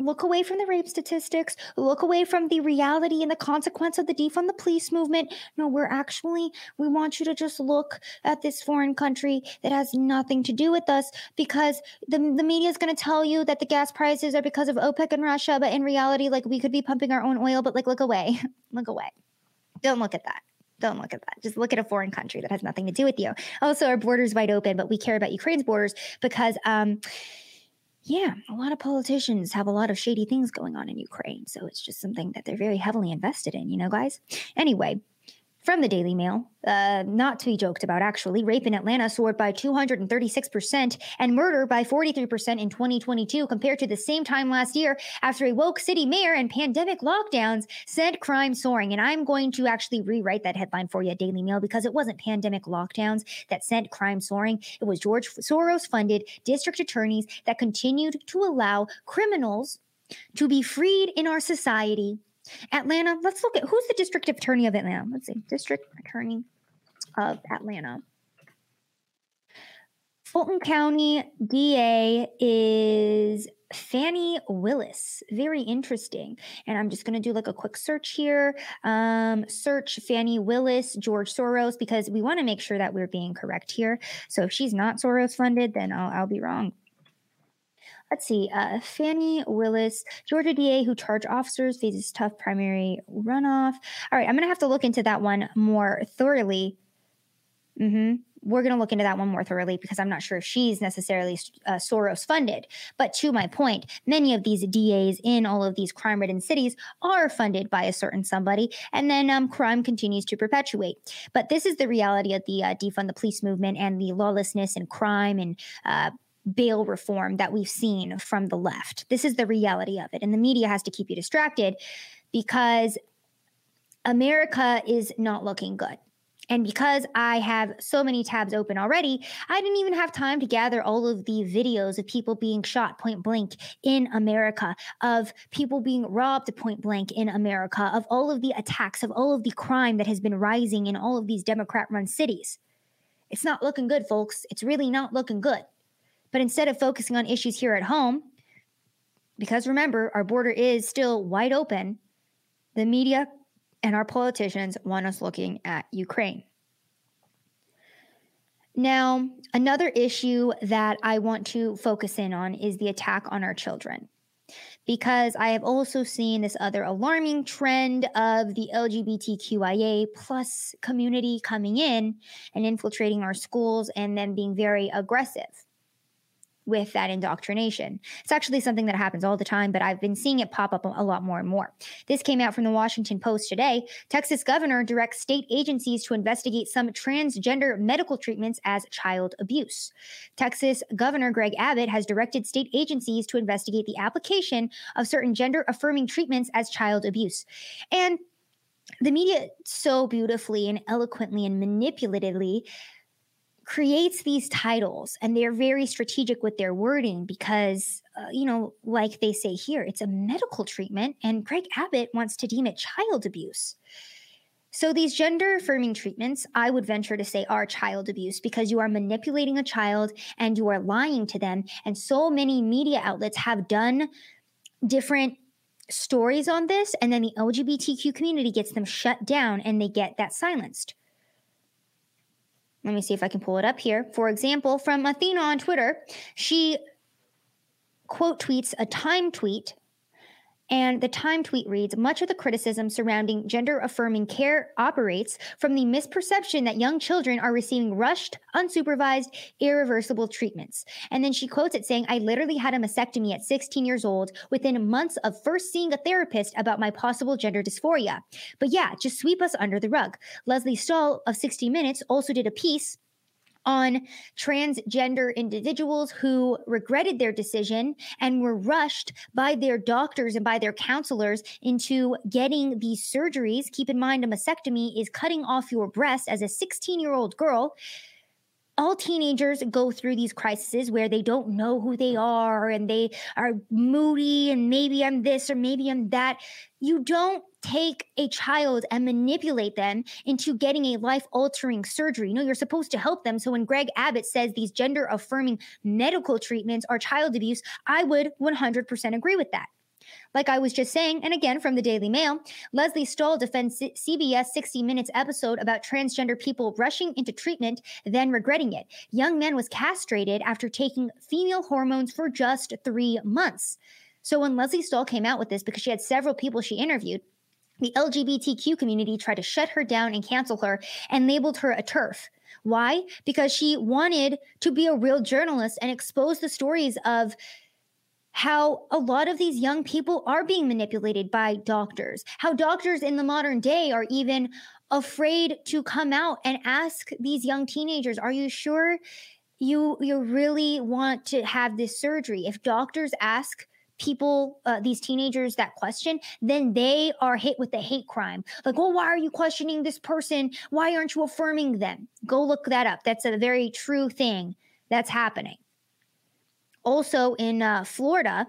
look away from the rape statistics, look away from the reality and the consequence of the defund the police movement. No, we're actually, we want you to just look at this foreign country that has nothing to do with us because the, the media is going to tell you that the gas prices are because of OPEC and Russia, but in reality, like we could be pumping our own oil, but like look away, look away. Don't look at that. Don't look at that. Just look at a foreign country that has nothing to do with you. Also, our borders wide open, but we care about Ukraine's borders because um, yeah, a lot of politicians have a lot of shady things going on in Ukraine. So it's just something that they're very heavily invested in, you know, guys? Anyway, from the Daily Mail, uh, not to be joked about, actually, rape in Atlanta soared by 236% and murder by 43% in 2022 compared to the same time last year after a woke city mayor and pandemic lockdowns sent crime soaring. And I'm going to actually rewrite that headline for you, Daily Mail, because it wasn't pandemic lockdowns that sent crime soaring. It was George Soros funded district attorneys that continued to allow criminals to be freed in our society Atlanta, let's look at who's the district attorney of Atlanta. Let's see, district attorney of Atlanta. Fulton County DA is Fani Willis. Very interesting. And I'm just going to do like a quick search here. Um, search Fani Willis, George Soros, because we want to make sure that we're being correct here. So if she's not Soros funded, then I'll, I'll be wrong let's see, uh, Fani Willis, Georgia DA who charged officers faces tough primary runoff. All right, I'm going to have to look into that one more thoroughly. Mm-hmm. We're going to look into that one more thoroughly because I'm not sure if she's necessarily uh, Soros funded. But to my point, many of these DAs in all of these crime ridden cities are funded by a certain somebody, and then um, crime continues to perpetuate. But this is the reality of the uh, defund the police movement and the lawlessness and crime and uh, bail reform that we've seen from the left. This is the reality of it. And the media has to keep you distracted because America is not looking good. And because I have so many tabs open already, I didn't even have time to gather all of the videos of people being shot point blank in America, of people being robbed point blank in America, of all of the attacks, of all of the crime that has been rising in all of these Democrat run cities. It's not looking good, folks. It's really not looking good. But instead of focusing on issues here at home, because remember, our border is still wide open, the media and our politicians want us looking at Ukraine. Now, another issue that I want to focus in on is the attack on our children. Because I have also seen this other alarming trend of the LGBTQIA plus community coming in and infiltrating our schools and then being very aggressive with that indoctrination. It's actually something that happens all the time, but I've been seeing it pop up a lot more and more. This came out from the Washington Post today. Texas governor directs state agencies to investigate some transgender medical treatments as child abuse. Texas Governor Greg Abbott has directed state agencies to investigate the application of certain gender affirming treatments as child abuse. And the media so beautifully and eloquently and manipulatively creates these titles and they're very strategic with their wording because uh, you know like they say here it's a medical treatment and greg abbott wants to deem it child abuse. So these gender affirming treatments i would venture to say are child abuse because you are manipulating a child and you are lying to them and so many media outlets have done different stories on this and then the lgbtq community gets them shut down and they get that silenced let me see if I can pull it up here. For example, from Athena on Twitter, she quote tweets a time tweet and the Time tweet reads Much of the criticism surrounding gender affirming care operates from the misperception that young children are receiving rushed, unsupervised, irreversible treatments. And then she quotes it saying, I literally had a mastectomy at 16 years old within months of first seeing a therapist about my possible gender dysphoria. But yeah, just sweep us under the rug. Lesley Stahl of 60 Minutes also did a piece on transgender individuals who regretted their decision and were rushed by their doctors and by their counselors into getting these surgeries. Keep in mind, a mastectomy is cutting off your breast as a 16 year old girl all teenagers go through these crises where they don't know who they are and they are moody and maybe I'm this or maybe I'm that. You don't take a child and manipulate them into getting a life altering surgery. Know, you're supposed to help them. So when Greg Abbott says these gender affirming medical treatments are child abuse, I would 100% agree with that. Like I was just saying, and again from the Daily Mail, Lesley Stahl defends CBS 60 Minutes episode about transgender people rushing into treatment, then regretting it. Young man was castrated after taking female hormones for just three months. So when Lesley Stahl came out with this, because she had several people she interviewed, the LGBTQ community tried to shut her down and cancel her and labeled her a TERF. Why? Because she wanted to be a real journalist and expose the stories of how a lot of these young people are being manipulated by doctors, how doctors in the modern day are even afraid to come out and ask these young teenagers, are you sure you you really want to have this surgery? If doctors ask people, uh, these teenagers, that question, then they are hit with the hate crime. Like, well, why are you questioning this person? Why aren't you affirming them? Go look that up. That's a very true thing that's happening. Also in uh, Florida,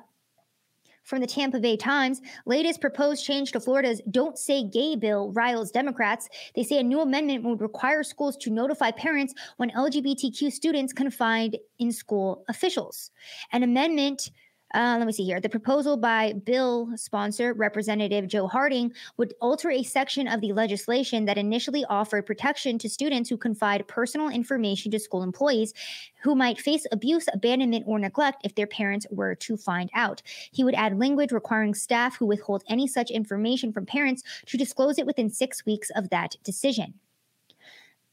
from the Tampa Bay Times, latest proposed change to Florida's Don't Say Gay bill riles Democrats. They say a new amendment would require schools to notify parents when LGBTQ students confide in school officials. An amendment uh, let me see here. The proposal by bill sponsor Representative Joe Harding would alter a section of the legislation that initially offered protection to students who confide personal information to school employees who might face abuse, abandonment, or neglect if their parents were to find out. He would add language requiring staff who withhold any such information from parents to disclose it within six weeks of that decision.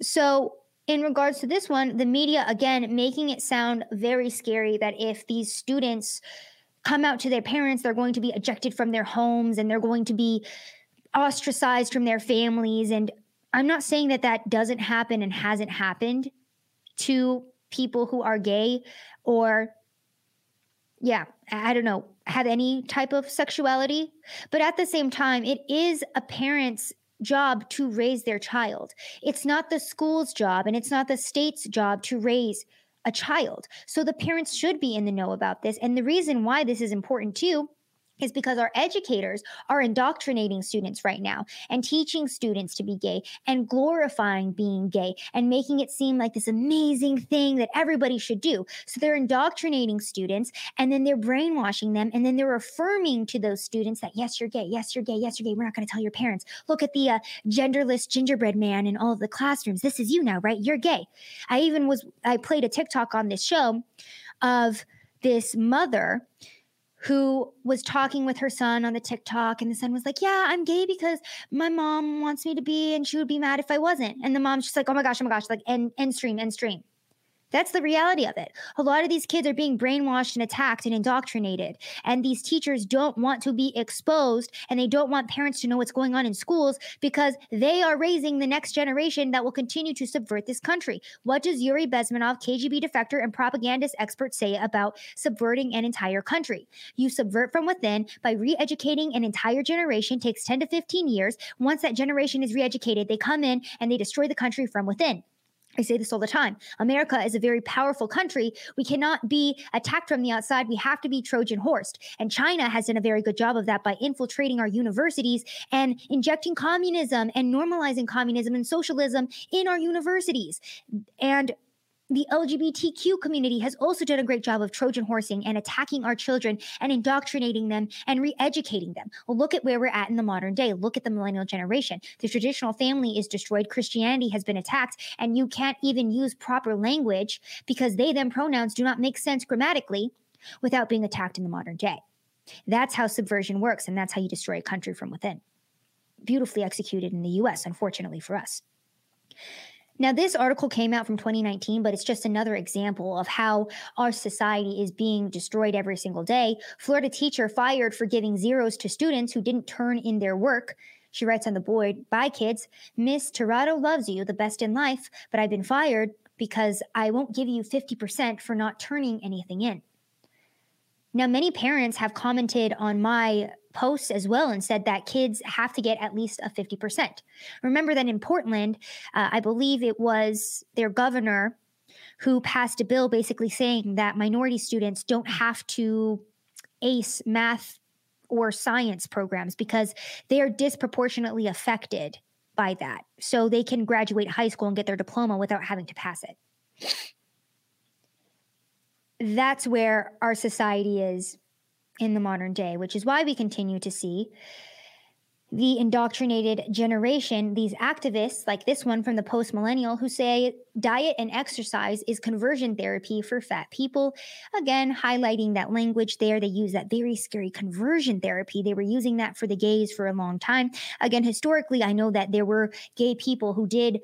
So, in regards to this one, the media, again, making it sound very scary that if these students come out to their parents, they're going to be ejected from their homes and they're going to be ostracized from their families. And I'm not saying that that doesn't happen and hasn't happened to people who are gay or, yeah, I don't know, have any type of sexuality. But at the same time, it is a parent's job to raise their child. It's not the school's job and it's not the state's job to raise a child. So the parents should be in the know about this. And the reason why this is important too is because our educators are indoctrinating students right now and teaching students to be gay and glorifying being gay and making it seem like this amazing thing that everybody should do. So they're indoctrinating students and then they're brainwashing them and then they're affirming to those students that yes, you're gay, yes, you're gay, yes, you're gay. We're not going to tell your parents. Look at the uh, genderless gingerbread man in all of the classrooms. This is you now, right? You're gay. I even was, I played a TikTok on this show of this mother who was talking with her son on the TikTok, and the son was like, Yeah, I'm gay because my mom wants me to be, and she would be mad if I wasn't. And the mom's just like, Oh my gosh, oh my gosh, like end, end stream, end stream. That's the reality of it. A lot of these kids are being brainwashed and attacked and indoctrinated. And these teachers don't want to be exposed and they don't want parents to know what's going on in schools because they are raising the next generation that will continue to subvert this country. What does Yuri Bezmenov, KGB defector and propagandist expert, say about subverting an entire country? You subvert from within by re educating an entire generation, takes 10 to 15 years. Once that generation is re educated, they come in and they destroy the country from within. I say this all the time. America is a very powerful country. We cannot be attacked from the outside. We have to be Trojan horsed. And China has done a very good job of that by infiltrating our universities and injecting communism and normalizing communism and socialism in our universities. And the LGBTQ community has also done a great job of Trojan horsing and attacking our children and indoctrinating them and re educating them. Well, look at where we're at in the modern day. Look at the millennial generation. The traditional family is destroyed. Christianity has been attacked, and you can't even use proper language because they, them pronouns do not make sense grammatically without being attacked in the modern day. That's how subversion works, and that's how you destroy a country from within. Beautifully executed in the US, unfortunately for us. Now, this article came out from 2019, but it's just another example of how our society is being destroyed every single day. Florida teacher fired for giving zeros to students who didn't turn in their work. She writes on the board, Bye, kids. Miss Tirado loves you, the best in life, but I've been fired because I won't give you 50% for not turning anything in. Now, many parents have commented on my posts as well and said that kids have to get at least a 50%. Remember that in Portland, uh, I believe it was their governor who passed a bill basically saying that minority students don't have to ace math or science programs because they are disproportionately affected by that. So they can graduate high school and get their diploma without having to pass it. That's where our society is in the modern day, which is why we continue to see the indoctrinated generation, these activists like this one from the post millennial who say diet and exercise is conversion therapy for fat people. Again, highlighting that language there. They use that very scary conversion therapy. They were using that for the gays for a long time. Again, historically, I know that there were gay people who did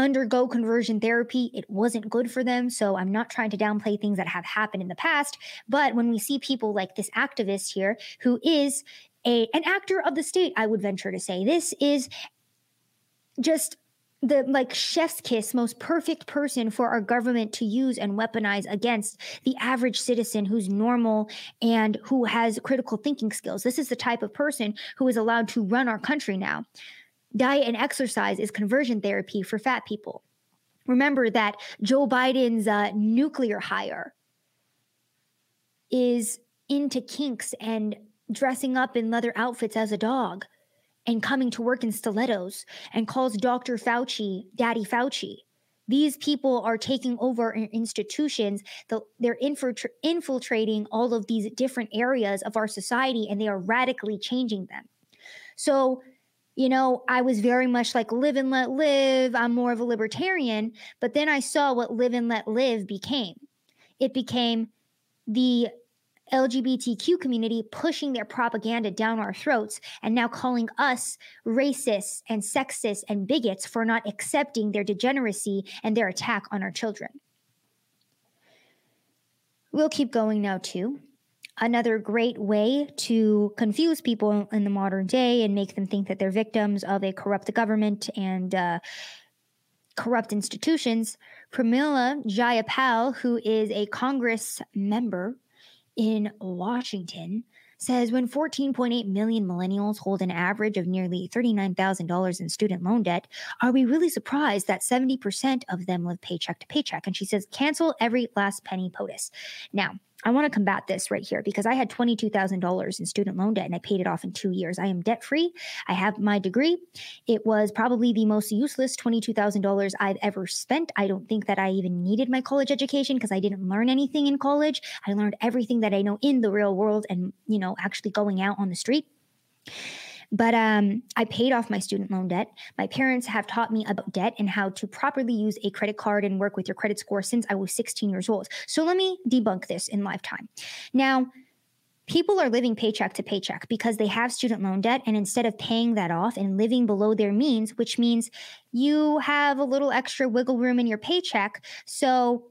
undergo conversion therapy. It wasn't good for them. So I'm not trying to downplay things that have happened in the past. But when we see people like this activist here who is a an actor of the state, I would venture to say this is just the like chef's kiss most perfect person for our government to use and weaponize against the average citizen who's normal and who has critical thinking skills this is the type of person who is allowed to run our country now diet and exercise is conversion therapy for fat people remember that joe biden's uh, nuclear hire is into kinks and dressing up in leather outfits as a dog and coming to work in stilettos and calls Dr. Fauci Daddy Fauci. These people are taking over institutions. They're infiltrating all of these different areas of our society and they are radically changing them. So, you know, I was very much like live and let live. I'm more of a libertarian. But then I saw what live and let live became. It became the LGBTQ community pushing their propaganda down our throats and now calling us racist and sexist and bigots for not accepting their degeneracy and their attack on our children. We'll keep going now, too. Another great way to confuse people in the modern day and make them think that they're victims of a corrupt government and uh, corrupt institutions. Pramila Jayapal, who is a Congress member in Washington says when 14.8 million millennials hold an average of nearly $39,000 in student loan debt, are we really surprised that 70% of them live paycheck to paycheck? And she says, cancel every last penny POTUS. Now, I want to combat this right here because I had $22,000 in student loan debt and I paid it off in two years. I am debt free. I have my degree. It was probably the most useless $22,000 I've ever spent. I don't think that I even needed my college education because I didn't learn anything in college. I learned everything that I know in the real world and, you know, actually going out on the street. But um, I paid off my student loan debt. My parents have taught me about debt and how to properly use a credit card and work with your credit score since I was 16 years old. So let me debunk this in lifetime. Now, people are living paycheck to paycheck because they have student loan debt and instead of paying that off and living below their means which means you have a little extra wiggle room in your paycheck so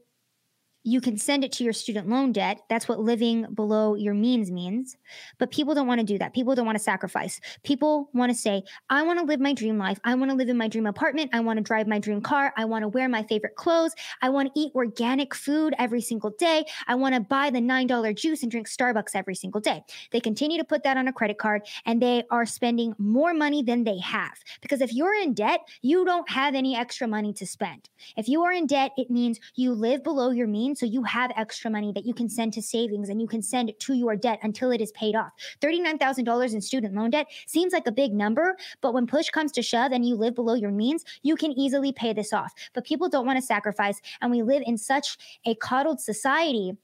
you can send it to your student loan debt. That's what living below your means means. But people don't want to do that. People don't want to sacrifice. People want to say, I want to live my dream life. I want to live in my dream apartment. I want to drive my dream car. I want to wear my favorite clothes. I want to eat organic food every single day. I want to buy the $9 juice and drink Starbucks every single day. They continue to put that on a credit card and they are spending more money than they have. Because if you're in debt, you don't have any extra money to spend. If you are in debt, it means you live below your means so you have extra money that you can send to savings and you can send to your debt until it is paid off. $39,000 in student loan debt seems like a big number, but when push comes to shove and you live below your means, you can easily pay this off. But people don't want to sacrifice, and we live in such a coddled society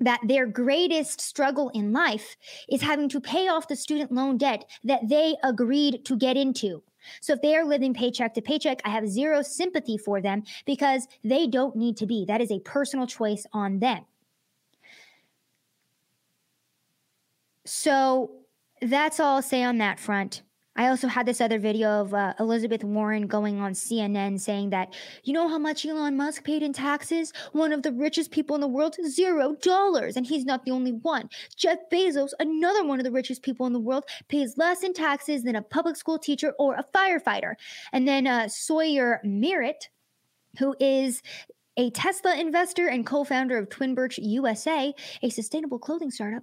that their greatest struggle in life is having to pay off the student loan debt that they agreed to get into. So if they are living paycheck to paycheck, I have zero sympathy for them because they don't need to be. That is a personal choice on them. So that's all I'll say on that front. I also had this other video of uh, Elizabeth Warren going on CNN saying that, you know how much Elon Musk paid in taxes? One of the richest people in the world, zero dollars. And he's not the only one. Jeff Bezos, another one of the richest people in the world, pays less in taxes than a public school teacher or a firefighter. And then uh, Sawyer Merritt, who is a Tesla investor and co founder of Twin Birch USA, a sustainable clothing startup,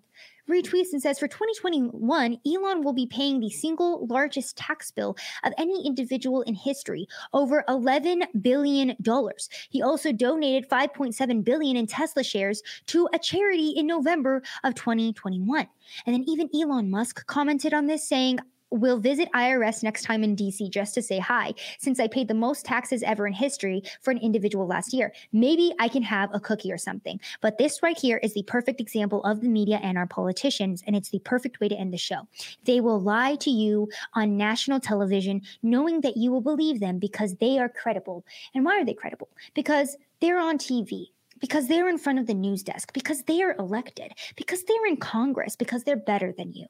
retweets and says for 2021, Elon will be paying the single largest tax bill of any individual in history, over 11 billion dollars. He also donated 5.7 billion in Tesla shares to a charity in November of 2021. And then even Elon Musk commented on this saying, will visit IRS next time in DC just to say hi, since I paid the most taxes ever in history for an individual last year. Maybe I can have a cookie or something. But this right here is the perfect example of the media and our politicians, and it's the perfect way to end the show. They will lie to you on national television, knowing that you will believe them because they are credible. And why are they credible? Because they're on TV because they're in front of the news desk, because they're elected, because they're in Congress, because they're better than you.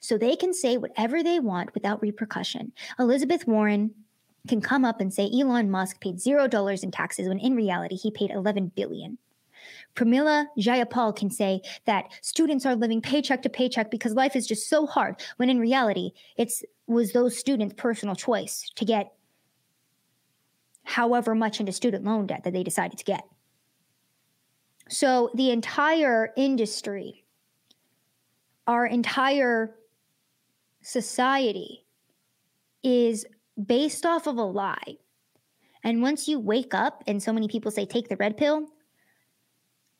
So they can say whatever they want without repercussion. Elizabeth Warren can come up and say Elon Musk paid zero dollars in taxes when in reality he paid 11 billion. Pramila Jayapal can say that students are living paycheck to paycheck because life is just so hard, when in reality, it was those students' personal choice to get however much into student loan debt that they decided to get. So the entire industry, our entire society is based off of a lie. And once you wake up and so many people say, take the red pill,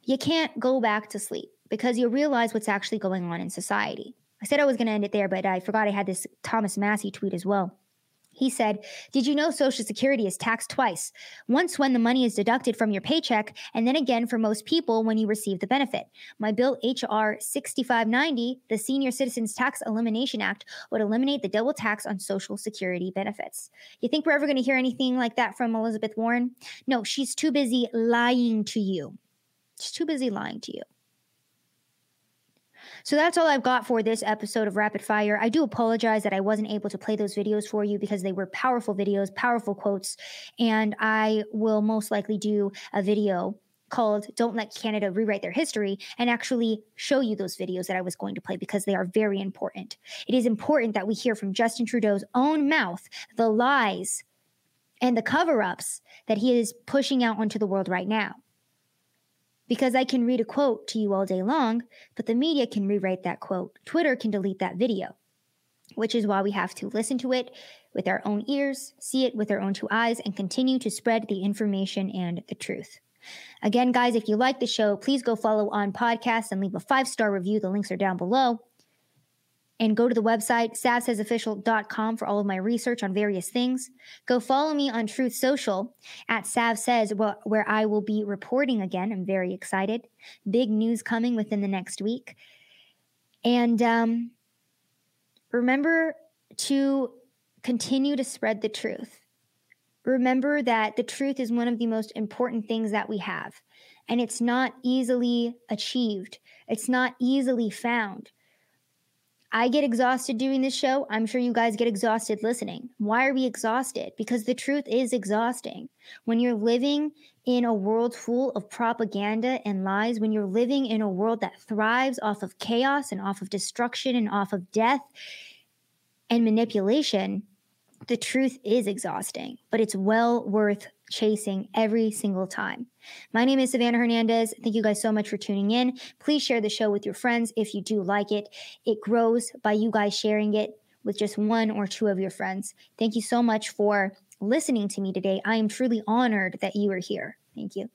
you can't go back to sleep because you realize what's actually going on in society. I said I was going to end it there, but I forgot I had this Thomas Massie tweet as well. He said, Did you know Social Security is taxed twice? Once when the money is deducted from your paycheck, and then again for most people when you receive the benefit. My bill HR 6590, the Senior Citizens Tax Elimination Act, would eliminate the double tax on Social Security benefits. You think we're ever going to hear anything like that from Elizabeth Warren? No, she's too busy lying to you. She's too busy lying to you. So that's all I've got for this episode of Rapid Fire. I do apologize that I wasn't able to play those videos for you because they were powerful videos, powerful quotes, and I will most likely do a video called Don't Let Canada Rewrite Their History and actually show you those videos that I was going to play because they are very important. It is important that we hear from Justin Trudeau's own mouth the lies and the cover ups that he is pushing out onto the world right now because I can read a quote to you all day long, but the media can rewrite that quote. Twitter can delete that video, which is why we have to listen to it with our own ears, see it with our own two eyes, and continue to spread the information and the truth. Again, guys, if you like the show, please go follow on podcast and leave a five star review. The links are down below and go to the website savsaysofficial.com for all of my research on various things. Go follow me on Truth Social at Sav Says, where I will be reporting again. I'm very excited. Big news coming within the next week. And um, remember to continue to spread the truth. Remember that the truth is one of the most important things that we have, and it's not easily achieved, it's not easily found. I get exhausted doing this show. I'm sure you guys get exhausted listening. Why are we exhausted? Because the truth is exhausting. When you're living in a world full of propaganda and lies, when you're living in a world that thrives off of chaos and off of destruction and off of death and manipulation, the truth is exhausting, but it's well worth chasing every single time. My name is Savannah Hernandez. Thank you guys so much for tuning in. Please share the show with your friends if you do like it. It grows by you guys sharing it with just one or two of your friends. Thank you so much for listening to me today. I am truly honored that you are here. Thank you.